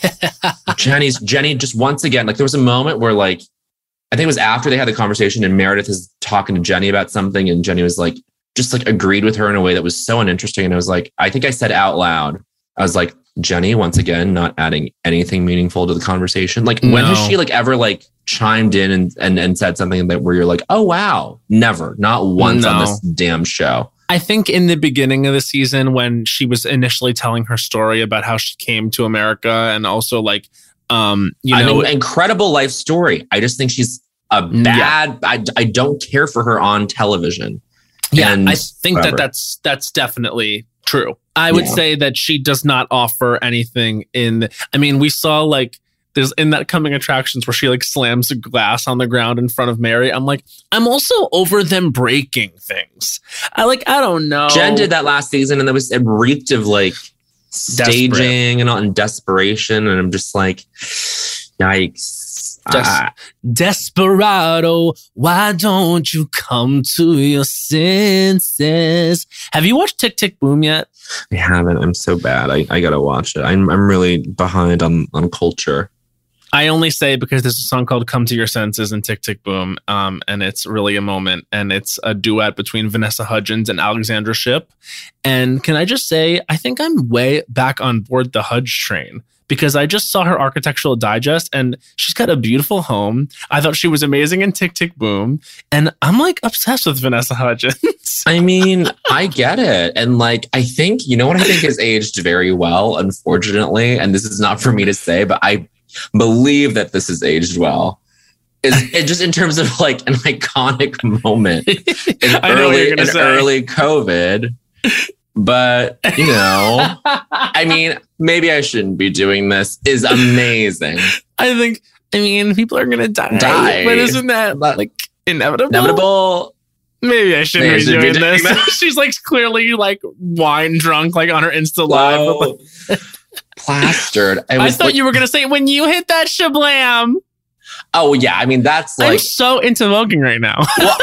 Speaker 1: Jenny's Jenny just once again, like there was a moment where like I think it was after they had the conversation and Meredith is talking to Jenny about something, and Jenny was like just like agreed with her in a way that was so uninteresting. And I was like, I think I said out loud, I was like, Jenny, once again, not adding anything meaningful to the conversation. Like, when has she like ever like chimed in and and, and said something that where you're like, oh wow, never, not once on this damn show.
Speaker 2: I think in the beginning of the season when she was initially telling her story about how she came to america and also like um you know
Speaker 1: incredible life story. I just think she's a
Speaker 2: Yeah.
Speaker 1: bad. I, I don't care for her on television.
Speaker 2: yeah
Speaker 1: and
Speaker 2: i think that that's that's definitely true i would
Speaker 1: Yeah.
Speaker 2: say that she does not offer anything in i mean we saw like there's in that coming attractions where she like slams a glass on the ground in front of Mary. I'm like, I'm also over them breaking things. I like, I don't know.
Speaker 1: Jen did that last season, and it was it reeked of like staging and all in desperation. And I'm just like, yikes.
Speaker 2: Des-
Speaker 1: Ah,
Speaker 2: Desperado, why don't you come to your senses? Have you watched Tick Tick Boom yet?
Speaker 1: I haven't. I'm so bad. I, I gotta watch it. I'm I'm really behind on on culture.
Speaker 2: I only say because there's a song called "Come to Your Senses" and "Tick Tick Boom," um, and it's really a moment, and it's a duet between Vanessa Hudgens and Alexandra Shipp. And can I just say, I think I'm way back on board the Hudge train because I just saw her Architectural Digest, and she's got a beautiful home. I thought she was amazing in "Tick Tick Boom," and I'm like obsessed with Vanessa Hudgens.
Speaker 1: I mean, I get it. And like, I think, you know what I think has aged very well, unfortunately. And this is not for me to say, but I believe that this has aged well. Is it just in terms of like an iconic moment in early, in
Speaker 2: say.
Speaker 1: early COVID. But, you know, I mean, maybe I shouldn't be doing this is amazing.
Speaker 2: I think. I mean, people are gonna die,
Speaker 1: Die.
Speaker 2: but isn't that like inevitable?
Speaker 1: Inevitable.
Speaker 2: Maybe I shouldn't
Speaker 1: Maybe
Speaker 2: be
Speaker 1: should be
Speaker 2: doing
Speaker 1: doing
Speaker 2: this. She's like clearly like wine drunk, like on her Insta live. like,
Speaker 1: Plastered. It
Speaker 2: I thought
Speaker 1: like-
Speaker 2: you were gonna say when you hit that shablam.
Speaker 1: Oh yeah, I mean that's
Speaker 2: I'm
Speaker 1: like
Speaker 2: so into voguing right now.
Speaker 1: well,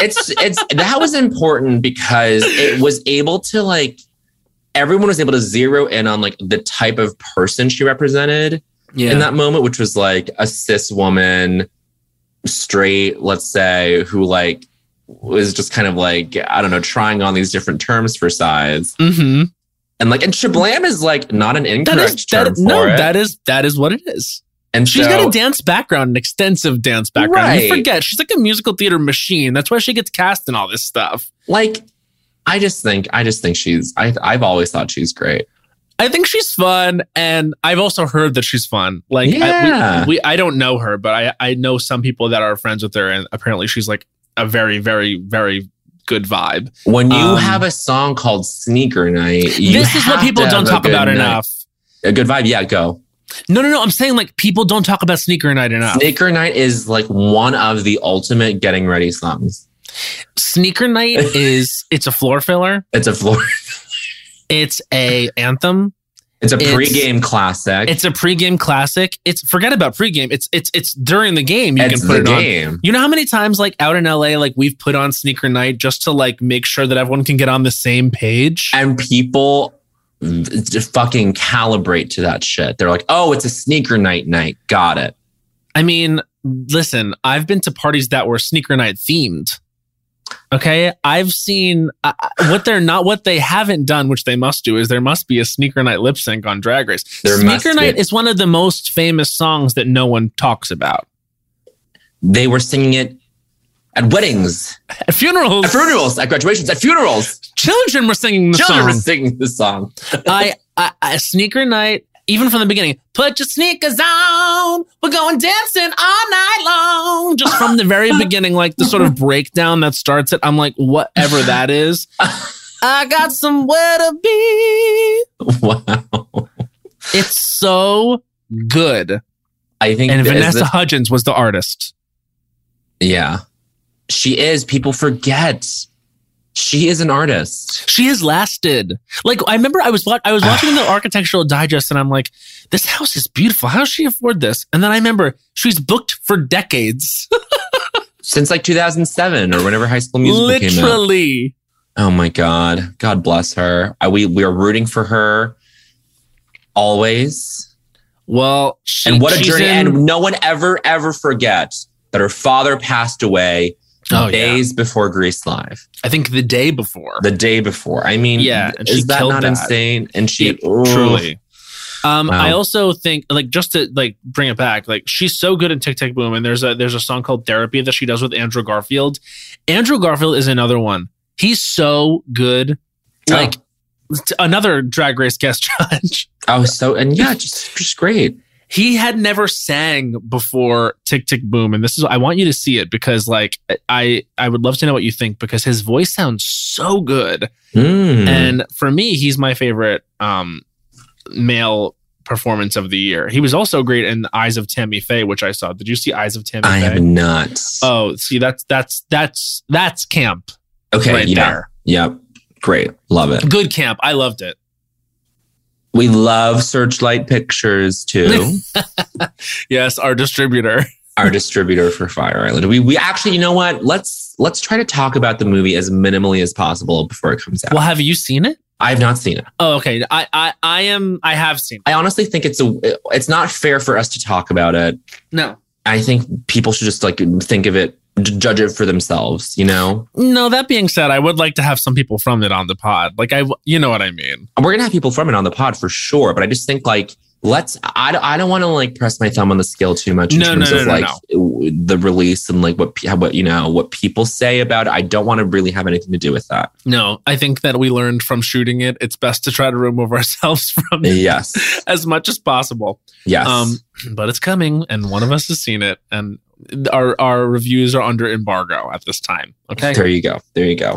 Speaker 1: it's it's that was important because it was able to like everyone was able to zero in on like the type of person she represented
Speaker 2: Yeah.
Speaker 1: in that moment, which was like a cis woman, straight, let's say, who like was just kind of like, I don't know, trying on these different terms for size.
Speaker 2: mm-hmm.
Speaker 1: And like, and Shablam is like not an
Speaker 2: That
Speaker 1: incorrect
Speaker 2: is
Speaker 1: term
Speaker 2: that,
Speaker 1: for
Speaker 2: no,
Speaker 1: it.
Speaker 2: that is that is what it is.
Speaker 1: and
Speaker 2: She's
Speaker 1: so,
Speaker 2: got a dance background, an extensive dance background. You forget she's like a musical theater machine. That's why she gets cast in all this stuff.
Speaker 1: like, I just think, I just think she's, I, I've always thought she's great.
Speaker 2: I think she's fun, and I've also heard that she's fun. Like,
Speaker 1: Yeah.
Speaker 2: I, we, we, I don't know her, but I, I know some people that are friends with her, and apparently she's like a very, very, very good vibe.
Speaker 1: When you
Speaker 2: Um,
Speaker 1: have a song called Sneaker Night, you
Speaker 2: this is what people don't talk about
Speaker 1: night.
Speaker 2: enough.
Speaker 1: A good vibe, yeah, go.
Speaker 2: No, no, no. I'm saying like people don't talk about sneaker night enough.
Speaker 1: Sneaker Night is like one of the ultimate getting ready songs.
Speaker 2: Sneaker night is it's a floor filler.
Speaker 1: It's a floor.
Speaker 2: It's a anthem.
Speaker 1: It's a
Speaker 2: It's-
Speaker 1: pregame classic.
Speaker 2: It's a pregame classic. It's forget about pregame. It's it's it's during the game. You
Speaker 1: It's
Speaker 2: can put it on.
Speaker 1: game.
Speaker 2: You know how many times like out in LA, like we've put on sneaker night just to like make sure that everyone can get on the same page.
Speaker 1: And people just fucking calibrate to that shit. They're like, oh, it's a sneaker night night. Got it.
Speaker 2: I mean, listen, I've been to parties that were sneaker night themed. Okay, I've seen uh, what they're not, what they haven't done, which they must do, is there must be a sneaker night lip sync on Drag Race.
Speaker 1: There
Speaker 2: sneaker night
Speaker 1: be.
Speaker 2: is one of the most famous songs that no one talks about.
Speaker 1: They were singing it at weddings,
Speaker 2: At funerals,
Speaker 1: at funerals, at graduations, at funerals.
Speaker 2: children were singing the song.
Speaker 1: Children were singing the song.
Speaker 2: I, I, I sneaker night, even from the beginning. Put your sneakers on. We're going dancing all night long. Just from the very beginning, like the sort of breakdown that starts it. I'm like, whatever that is. I got somewhere to be.
Speaker 1: wow.
Speaker 2: It's so good.
Speaker 1: I think
Speaker 2: And Vanessa
Speaker 1: the-
Speaker 2: Hudgens was the artist.
Speaker 1: yeah, she is. People forget she is an artist.
Speaker 2: She has lasted. Like I remember, I was I was watching the Architectural Digest, and I'm like, this house is beautiful. How does she afford this? And then I remember she's booked for decades.
Speaker 1: Since like 2007 or whenever High School Musical came out.
Speaker 2: Literally.
Speaker 1: Oh my God. God bless her. I, we, we are rooting for her always.
Speaker 2: Well, she,
Speaker 1: And what a journey.
Speaker 2: in-
Speaker 1: and no one ever, ever forgets that her father passed away
Speaker 2: Oh, yeah.
Speaker 1: days before Grease Live,
Speaker 2: I think the day before.
Speaker 1: the day before. I mean,
Speaker 2: Yeah,
Speaker 1: is that not
Speaker 2: that.
Speaker 1: insane? And she
Speaker 2: Yeah, truly. Um,
Speaker 1: Wow.
Speaker 2: I also think like just to like bring it back, like she's so good in Tick Tick Boom, and there's a there's a song called Therapy that she does with Andrew Garfield. Andrew Garfield is another one. He's so good.
Speaker 1: Oh.
Speaker 2: Like t- another drag race guest judge.
Speaker 1: Oh, so and yeah, just just great.
Speaker 2: He had never sang before Tick Tick Boom, and this is I want you to see it because like I I would love to know what you think because his voice sounds so good.
Speaker 1: Mm.
Speaker 2: And for me, he's my favorite um, male performance of the year. He was also great in Eyes of Tammy Faye, which I saw. Did you see Eyes of Tammy
Speaker 1: I
Speaker 2: Faye?
Speaker 1: have not.
Speaker 2: Oh, see, that's that's that's that's camp
Speaker 1: okay,
Speaker 2: right
Speaker 1: yeah,
Speaker 2: there.
Speaker 1: yep, great, love it.
Speaker 2: Good camp. I loved it.
Speaker 1: We love Searchlight Pictures too.
Speaker 2: Yes, our distributor.
Speaker 1: our distributor for Fire Island. We we actually, you know what? Let's let's try to talk about the movie as minimally as possible before it comes out.
Speaker 2: Well, have you seen it?
Speaker 1: I have not seen it.
Speaker 2: Oh, okay. I I I am. I have seen. It.
Speaker 1: I honestly think it's a it's not fair for us to talk about it.
Speaker 2: No,
Speaker 1: I think people should just like think of it, judge it for themselves. You know,
Speaker 2: no. That being said, I would like to have some people from it on the pod. Like I, you know what I mean.
Speaker 1: we're gonna have people from it on the pod for sure. But I just think like let's. I don't, I don't want to like press my thumb on the scale too much in
Speaker 2: No,
Speaker 1: terms
Speaker 2: no,
Speaker 1: of
Speaker 2: no,
Speaker 1: like the release and like what what you know what people say about it. I don't want to really have anything to do with that.
Speaker 2: No, I think that we learned from shooting it. It's best to try to remove ourselves from it
Speaker 1: Yes,
Speaker 2: as much as possible.
Speaker 1: yes.
Speaker 2: Um, but it's coming, and one of us has seen it, and our our reviews are under embargo at this time. Okay.
Speaker 1: There you go. There you go.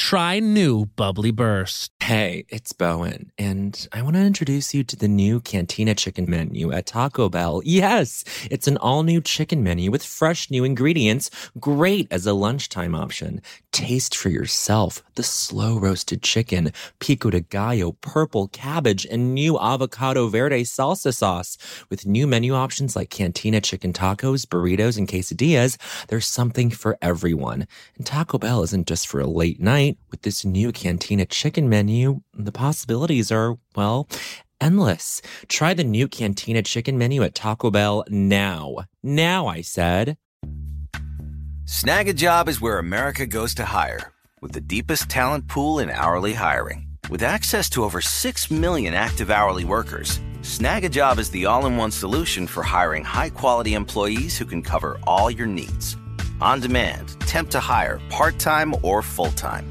Speaker 2: try new Bubbly Burst.
Speaker 1: Hey, it's Bowen, and I want to introduce you to the new Cantina chicken menu at Taco Bell. Yes, it's an all new chicken menu with fresh new ingredients, great as a lunchtime option. Taste for yourself the slow roasted chicken, pico de gallo, purple cabbage, and new avocado verde salsa sauce. With new menu options like Cantina chicken tacos, burritos, and quesadillas, there's something for everyone. And Taco Bell isn't just for a late night. With this new Cantina chicken menu, the possibilities are, well, endless. Try the new Cantina chicken menu at Taco Bell now. Now, I said.
Speaker 4: Snag a job is where America goes to hire, with the deepest talent pool in hourly hiring. With access to over 6 million active hourly workers, Snag a job is the all in one solution for hiring high quality employees who can cover all your needs. On demand, temp to hire, part time or full time.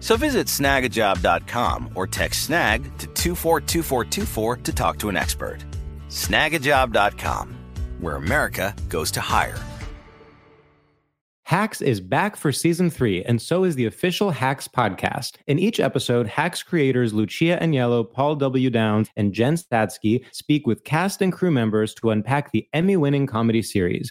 Speaker 4: So visit snagajob.com or text snag to 242424 to talk to an expert. Snagajob.com, where America goes to hire.
Speaker 6: Hacks is back for season three, and so is the official Hacks podcast. In each episode, Hacks creators Lucia Aniello, Paul W. Downs, and Jen Statsky speak with cast and crew members to unpack the Emmy winning comedy series.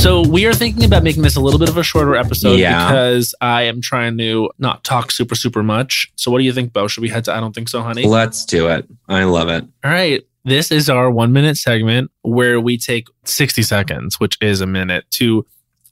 Speaker 2: So we are thinking about making this a little bit of a shorter episode
Speaker 1: Yeah.
Speaker 2: because I am trying to not talk super, super much. So what do you think, Bo? Should we head to I don't think so, honey?
Speaker 1: Let's do it. I love it.
Speaker 2: All right. This is our one minute segment where we take 60 seconds, which is a minute, to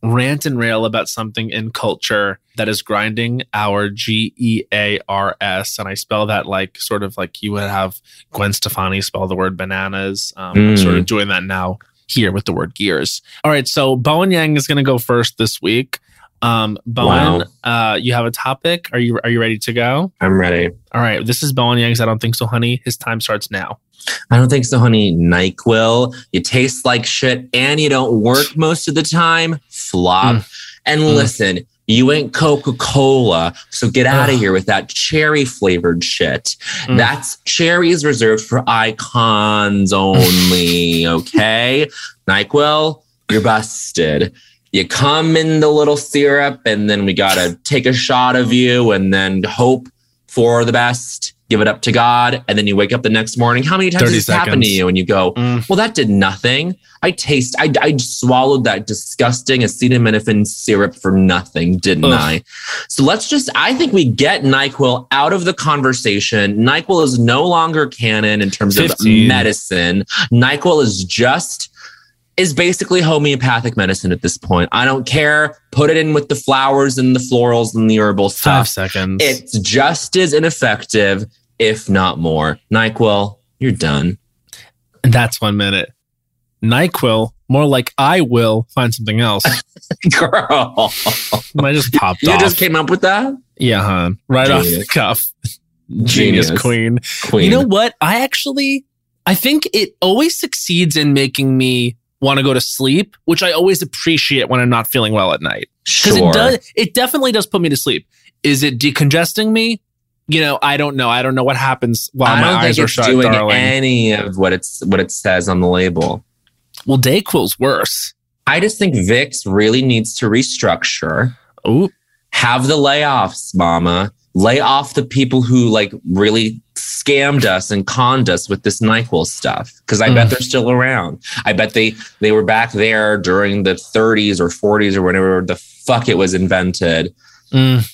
Speaker 2: rant and rail about something in culture that is grinding our G E A R S. And I spell that like sort of like you would have Gwen Stefani spell the word bananas. Um, I'm
Speaker 1: Mm.
Speaker 2: sort of doing that now here with the word gears. All right. So Bowen Yang is going to go first this week. Um, Bowen, uh, you have a topic. Are you are you ready to go?
Speaker 1: I'm ready.
Speaker 2: All right. This is Bowen Yang's I don't think so, honey. His time starts now.
Speaker 1: I don't think so, honey. NyQuil. You taste like shit and you don't work most of the time. Flop.
Speaker 2: Mm.
Speaker 1: And
Speaker 2: Mm.
Speaker 1: listen, you ain't Coca Cola. So get out of here with that cherry flavored shit.
Speaker 2: Mm.
Speaker 1: That's cherry is reserved for icons only. okay. NyQuil, you're busted. You come in the little syrup, and then we gotta take a shot of you and then hope for the best. Give it up to God, and then you wake up the next morning. How many times
Speaker 2: 30
Speaker 1: has this happened to you? And you go,
Speaker 2: Mm.
Speaker 1: "Well, that did nothing. I taste. I, I swallowed that disgusting acetaminophen syrup for nothing, didn't
Speaker 2: Ugh.
Speaker 1: I?" So let's just. I think we get Nyquil out of the conversation. Nyquil is no longer canon in terms
Speaker 2: 15.
Speaker 1: of medicine. Nyquil is just is basically homeopathic medicine at this point. I don't care. Put it in with the flowers and the florals and the herbal stuff.
Speaker 2: Five
Speaker 1: stuff.
Speaker 2: seconds.
Speaker 1: It's just as ineffective, if not more. Nyquil, you're done.
Speaker 2: And that's one minute. NyQuil, more like I will find something else.
Speaker 1: Girl,
Speaker 2: I just popped
Speaker 1: you
Speaker 2: off.
Speaker 1: just came up with that?
Speaker 2: yeah, hon. Right off the
Speaker 1: Genius.
Speaker 2: cuff. Genius, queen.
Speaker 1: Queen.
Speaker 2: You know what? I actually, I think it always succeeds in making me want to go to sleep, which I always appreciate when I'm not feeling well at night. Because
Speaker 1: sure.
Speaker 2: it does, it definitely does put me to sleep. Is it decongesting me? You know, I don't know. I don't know what happens while
Speaker 1: I
Speaker 2: my eyes are shut,
Speaker 1: doing
Speaker 2: darling.
Speaker 1: any of what it's what it says on the label.
Speaker 2: well, Dayquil's worse.
Speaker 1: I just think Vicks really needs to restructure,
Speaker 2: Ooh,
Speaker 1: have the layoffs, mama. lay off the people who like really scammed us and conned us with this NyQuil stuff. Cause I bet
Speaker 2: Mm.
Speaker 1: they're still around. I bet they they were back there during the 30s or 40s or whenever the fuck it was invented.
Speaker 2: Mm,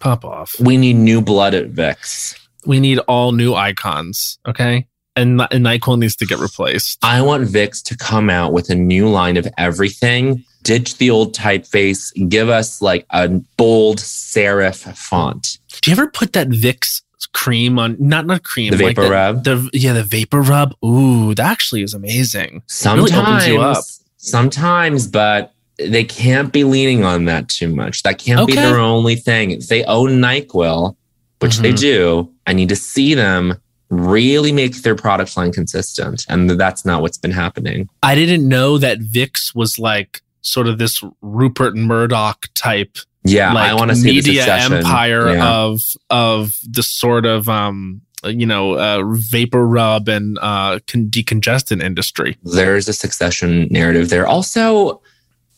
Speaker 2: pop off.
Speaker 1: We need new blood at Vicks.
Speaker 2: We need all new icons. Okay. And, and NyQuil needs to get replaced.
Speaker 1: I want Vicks to come out with a new line of everything. Ditch the old typeface. Give us like a bold serif font.
Speaker 2: Do you ever put that Vicks cream on? Not not cream.
Speaker 1: The
Speaker 2: like
Speaker 1: vapor rub?
Speaker 2: The yeah, the vapor rub. Ooh, that actually is amazing. Really
Speaker 1: Sometimes,
Speaker 2: you up.
Speaker 1: sometimes, but they can't be leaning on that too much. That can't be their only thing. If they own NyQuil, which they
Speaker 2: Mhm.
Speaker 1: do, I need to see them really make their product line consistent. And that's not what's been happening.
Speaker 2: I didn't know that Vicks was like sort of this Rupert Murdoch type
Speaker 1: Yeah,
Speaker 2: like
Speaker 1: I want to see
Speaker 2: media empire
Speaker 1: Yeah.
Speaker 2: of of the sort of um you know uh, vapor rub and uh con- decongestant industry.
Speaker 1: There's a succession narrative there. Also,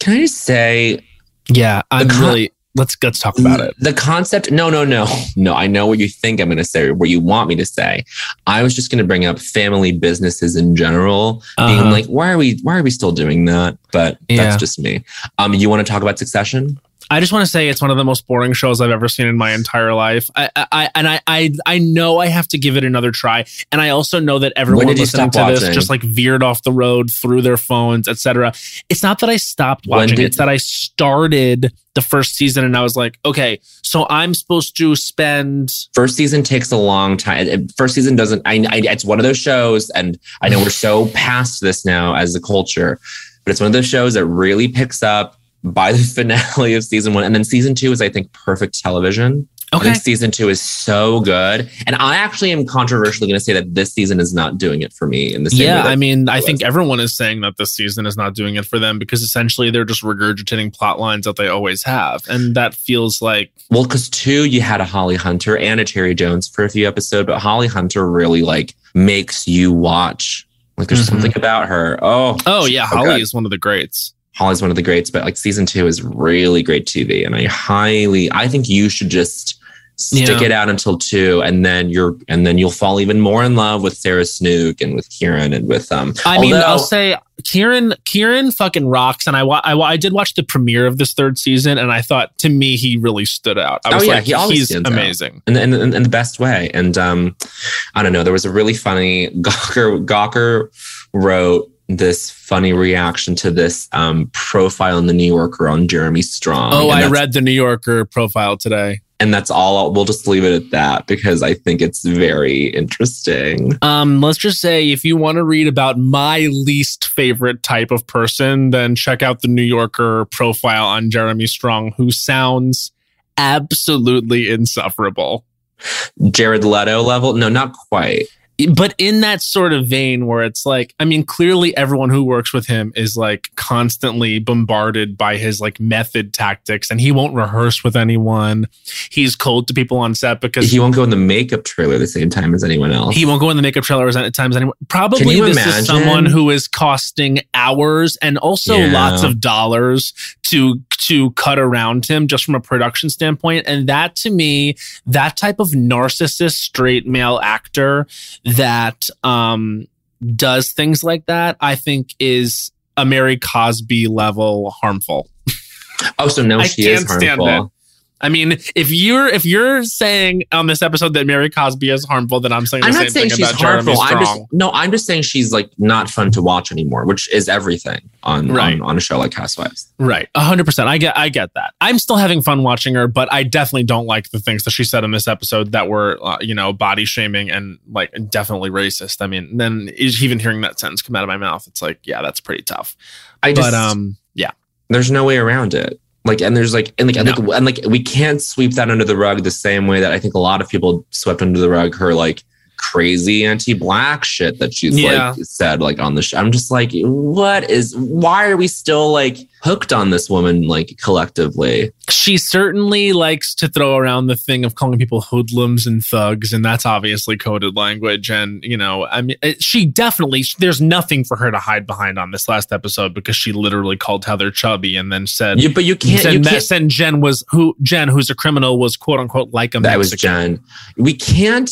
Speaker 1: can I just say
Speaker 2: Yeah, I'm
Speaker 1: con-
Speaker 2: really let's let's talk about it.
Speaker 1: The concept, no, no, no, no. I know what you think I'm going to say, or what you want me to say. I was just going to bring up family businesses in general, being
Speaker 2: Uh-huh.
Speaker 1: like, why are we, why are we still doing that? But
Speaker 2: Yeah.
Speaker 1: that's just me. Um, you want to talk about Succession?
Speaker 2: I just want to say it's one of the most boring shows I've ever seen in my entire life. I, I and I, I I know I have to give it another try, and I also know that everyone listening to
Speaker 1: stop
Speaker 2: this just like veered off the road through their phones, etc. It's not that I stopped watching;
Speaker 1: did-
Speaker 2: it's that I started the first season and I was like, okay, so I'm supposed to spend.
Speaker 1: First season takes a long time. First season doesn't. I, I, it's one of those shows, and I know we're so past this now as a culture, but it's one of those shows that really picks up by the finale of season one, and then season two is, I think, perfect television. I
Speaker 2: Okay,
Speaker 1: think season two is so good. And I actually am controversially going to say that this season is not doing it for me in the same
Speaker 2: yeah, I mean, I think everyone is saying that this season is not doing it for them because essentially they're just regurgitating plot lines that they always have, and that feels like
Speaker 1: well, because two, you had a Holly Hunter and a Cherry Jones for a few episodes, but Holly Hunter really like makes you watch. Like there's
Speaker 2: Mhm.
Speaker 1: something about her. Oh,
Speaker 2: Oh yeah,
Speaker 1: so
Speaker 2: Holly
Speaker 1: good.
Speaker 2: is one of the greats.
Speaker 1: Holly's one of the greats, but like season two is really great TV. And I highly, I think you should just stick
Speaker 2: Yeah.
Speaker 1: it out until two, and then you're, and then you'll fall even more in love with Sarah Snook and with Kieran and with um.
Speaker 2: I mean, I'll say Kieran Kieran fucking rocks, and I, wa- I wa- I did watch the premiere of this third season, and I thought to me he really stood out. I
Speaker 1: Oh,
Speaker 2: was
Speaker 1: yeah,
Speaker 2: like,
Speaker 1: he always
Speaker 2: he's amazing.
Speaker 1: in, in, in, in the best way. And um, I don't know, there was a really funny Gawker Gawker wrote this funny reaction to this um, profile in the New Yorker on Jeremy Strong.
Speaker 2: Oh, I read the New Yorker profile today.
Speaker 1: and that's all. I'll, we'll just leave it at that because I think it's very interesting.
Speaker 2: Um, let's just say if you want to read about my least favorite type of person, then check out the New Yorker profile on Jeremy Strong, who sounds absolutely insufferable.
Speaker 1: Jared Leto level? No, not quite.
Speaker 2: But in that sort of vein where it's like i mean clearly everyone who works with him is like constantly bombarded by his like method tactics and he won't rehearse with anyone he's cold to people on set because
Speaker 1: He won't go in the makeup trailer the same time as anyone else.
Speaker 2: he won't go in the makeup trailers at times anymore. Probably this
Speaker 1: imagine?
Speaker 2: is someone who is costing hours and also
Speaker 1: Yeah.
Speaker 2: lots of dollars to to cut around him just from a production standpoint. And that to me, that type of narcissist straight male actor that um does things like that, I think is a Mary Cosby level harmful.
Speaker 1: oh, so no,
Speaker 2: I
Speaker 1: she is
Speaker 2: can't stand
Speaker 1: harmful.
Speaker 2: I mean, if you're if you're saying on this episode that Mary Cosby is harmful, then I'm saying the
Speaker 1: I'm
Speaker 2: same
Speaker 1: not saying
Speaker 2: thing
Speaker 1: she's harmful. I'm just no. I'm just saying she's like not fun to watch anymore, which is everything on
Speaker 2: Right.
Speaker 1: on, on a show like Housewives.
Speaker 2: Right. A hundred percent. I get I get that. I'm still having fun watching her, but I definitely don't like the things that she said in this episode that were uh, you know, body shaming and like definitely racist. I mean, then even hearing that sentence come out of my mouth, it's like, yeah, that's pretty tough.
Speaker 1: I just
Speaker 2: but um yeah.
Speaker 1: there's no way around it. Like and there's like and like and, like and like we can't sweep that under the rug the same way that I think a lot of people swept under the rug her like crazy anti-black shit that she's
Speaker 2: Yeah.
Speaker 1: like said like on the show. I'm just like, what is why are we still like hooked on this woman like collectively?
Speaker 2: she certainly likes to throw around the thing of calling people hoodlums and thugs and that's obviously coded language and you know i mean it- she definitely there's nothing for her to hide behind on this last episode because she literally called heather chubby and then said
Speaker 1: You, but you can't.
Speaker 2: said,
Speaker 1: You can't
Speaker 2: said jen was who jen who's a criminal was quote unquote like a
Speaker 1: that was Jen. We can't.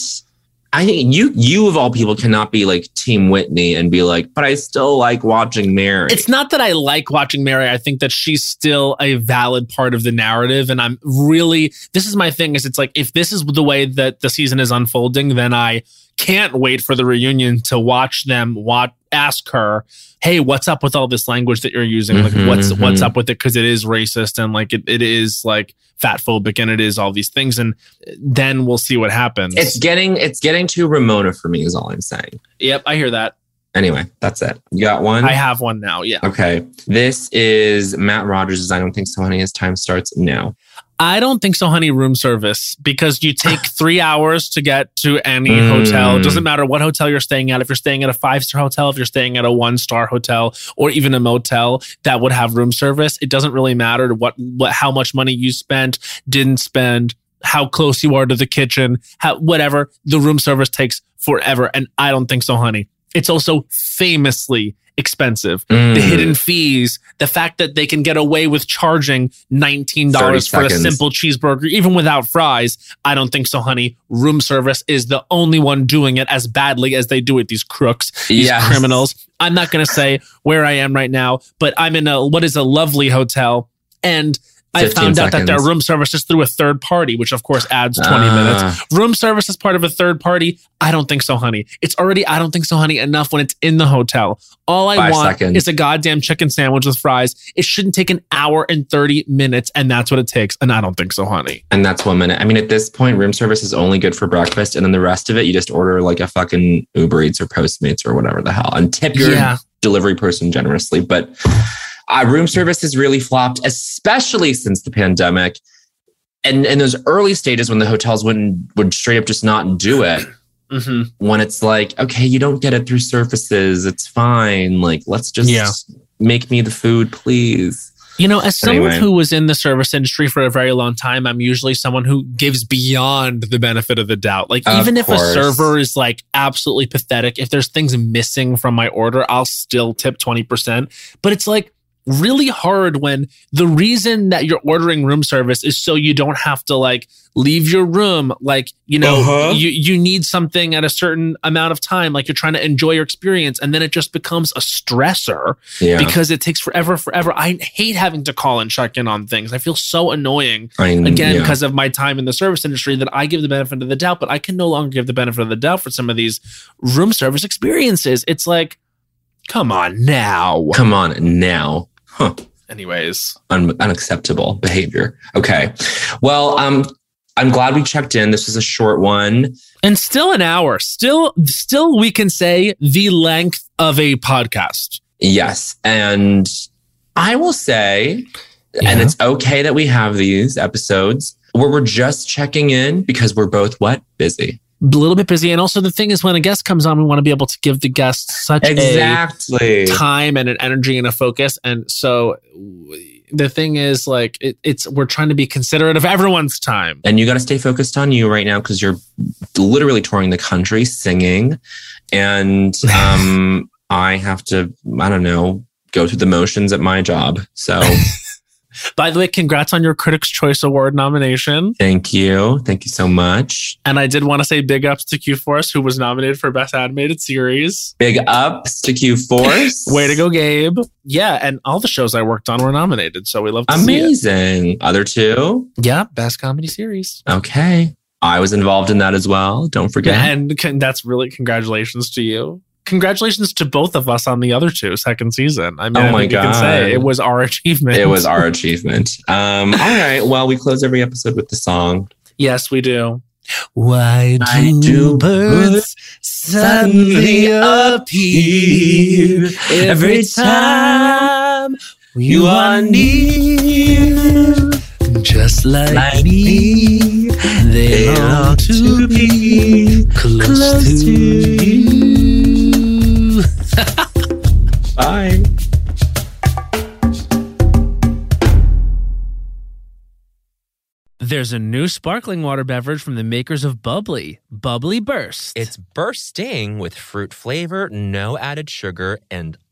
Speaker 1: I think you, you of all people, cannot be like Team Whitney and be like, but I still like watching Mary.
Speaker 2: It's not that I like watching Mary. I think that she's still a valid part of the narrative. And I'm really, this is my thing is it's like, if this is the way that the season is unfolding, then I can't wait for the reunion to watch them watch, ask her, Hey, what's up with all this language that you're using? Like what's, what's
Speaker 1: mhm.
Speaker 2: up with it? Cause it is racist and like it, it is like fat phobic and it is all these things. And then we'll see what happens.
Speaker 1: It's getting it's getting too Ramona for me. Is all I'm saying.
Speaker 2: yep. I hear that.
Speaker 1: Anyway, that's it. You got one.
Speaker 2: I have one now. Yeah.
Speaker 1: Okay. This is Matt Rogers' I don't think so, honey. As time starts now.
Speaker 2: I don't think so, honey. Room service because you take three hours to get to any
Speaker 1: Mm.
Speaker 2: hotel. It doesn't matter what hotel you're staying at. If you're staying at a five star hotel, if you're staying at a one star hotel, or even a motel that would have room service, it doesn't really matter what what how much money you spent, didn't spend, how close you are to the kitchen, how whatever. The room service takes forever, and I don't think so, honey. It's also famously expensive the
Speaker 1: Mm.
Speaker 2: hidden fees, the fact that they can get away with charging $19 for a simple cheeseburger, even without fries. I don't think so, honey. Room service is the only one doing it as badly as they do it, these crooks, these
Speaker 1: Yes.
Speaker 2: criminals. I'm not going to say where I am right now, but I'm in a what is a lovely hotel. And I
Speaker 1: 15
Speaker 2: found out that their room service is through a third party, which of course adds 20
Speaker 1: Ah.
Speaker 2: minutes. Room service is part of a third party. I don't think so, honey. It's already, I don't think so, honey, enough when it's in the hotel. All I
Speaker 1: Five
Speaker 2: want
Speaker 1: seconds.
Speaker 2: is a goddamn chicken sandwich with fries. It shouldn't take an hour and 30 minutes, and that's what it takes. And I don't think so, honey.
Speaker 1: And that's one minute. I mean, at this point, room service is only good for breakfast, and then the rest of it, you just order like a fucking Uber Eats or Postmates or whatever the hell, and tip your
Speaker 2: Yeah.
Speaker 1: delivery person generously. But uh, room service has really flopped, especially since the pandemic. And in those early stages when the hotels wouldn't would straight up just not do it,
Speaker 2: hmm
Speaker 1: when it's like, okay, you don't get it through surfaces, it's fine. Like, let's just
Speaker 2: Yeah.
Speaker 1: make me the food, please.
Speaker 2: You know, as someone
Speaker 1: Anyway.
Speaker 2: who was in the service industry for a very long time, I'm usually someone who gives beyond the benefit of the doubt. Like,
Speaker 1: Of
Speaker 2: even if
Speaker 1: course.
Speaker 2: a server is like absolutely pathetic, if there's things missing from my order, I'll still tip 20%. But it's like, really hard when the reason that you're ordering room service is so you don't have to like leave your room like you know
Speaker 1: Uh-huh.
Speaker 2: you you need something at a certain amount of time like you're trying to enjoy your experience and then it just becomes a stressor
Speaker 1: Yeah.
Speaker 2: because it takes forever forever i hate having to call and check in on things i feel so annoying
Speaker 1: I
Speaker 2: again
Speaker 1: yeah.
Speaker 2: because of my time in the service industry that i give the benefit of the doubt but i can no longer give the benefit of the doubt for some of these room service experiences it's like come on now
Speaker 1: Come on now. Huh.
Speaker 2: anyways
Speaker 1: Un- unacceptable behavior. Okay. Well, um, I'm glad we checked in. This is a short one.
Speaker 2: and still an hour still still we can say the length of a podcast
Speaker 1: Yes. And I will say, and it's okay that we have these episodes where we're just checking in because we're both what? Busy.
Speaker 2: A little bit busy and also the thing is when a guest comes on we want to be able to give the guest such
Speaker 1: Exactly.
Speaker 2: a time and an energy and a focus and so the thing is like it, it's we're trying to be considerate of everyone's time
Speaker 1: And you got to stay focused on you right now because you're literally touring the country singing. And um, I have to, I don't know, go through the motions at my job. So
Speaker 2: by the way congrats on your critics choice award nomination
Speaker 1: thank you. Thank you so much.
Speaker 2: and i did want to say big ups to q force who was nominated for best animated series
Speaker 1: Big ups to Q Force.
Speaker 2: way to go gabe yeah and all the shows i worked on were nominated so we love to see
Speaker 1: Amazing. Other two?
Speaker 2: yeah best comedy series
Speaker 1: Okay. I was involved in that as well. Don't forget.
Speaker 2: and that's really congratulations to you congratulations to both of us on the other two second season i mean
Speaker 1: Oh my
Speaker 2: think you can say it was our achievement
Speaker 1: It was our achievement. Um, all right. Well, we close every episode with the song.
Speaker 2: Yes, we do. Why
Speaker 1: Why do birds suddenly appear every time
Speaker 2: you
Speaker 1: are
Speaker 2: near? Just like,
Speaker 1: like
Speaker 2: me, They, long to be close, to you.
Speaker 1: Bye.
Speaker 2: There's a new sparkling water beverage from the makers of Bubbly, Bubbly Burst.
Speaker 3: It's bursting with fruit flavor, no added sugar, and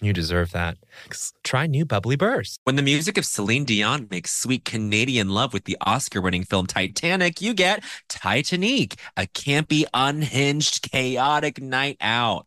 Speaker 3: You deserve that. Try new Bubbly Burst. When the music of Celine Dion makes sweet Canadian love with the Oscar winning film Titanic, you get Titanique, a campy, unhinged, chaotic night out.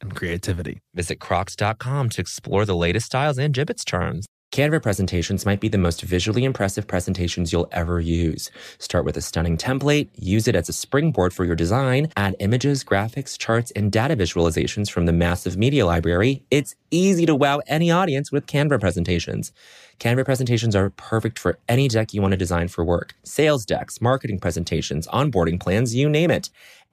Speaker 2: and creativity.
Speaker 3: Visit crocs.com to explore the latest styles and Jibbitz charms.
Speaker 1: Canva presentations might be the most visually impressive presentations you'll ever use. Start with a stunning template, use it as a springboard for your design, add images, graphics, charts, and data visualizations from the massive media library. It's easy to wow any audience with Canva presentations. Canva presentations are perfect for any deck you want to design for work. Sales decks, marketing presentations, onboarding plans, you name it.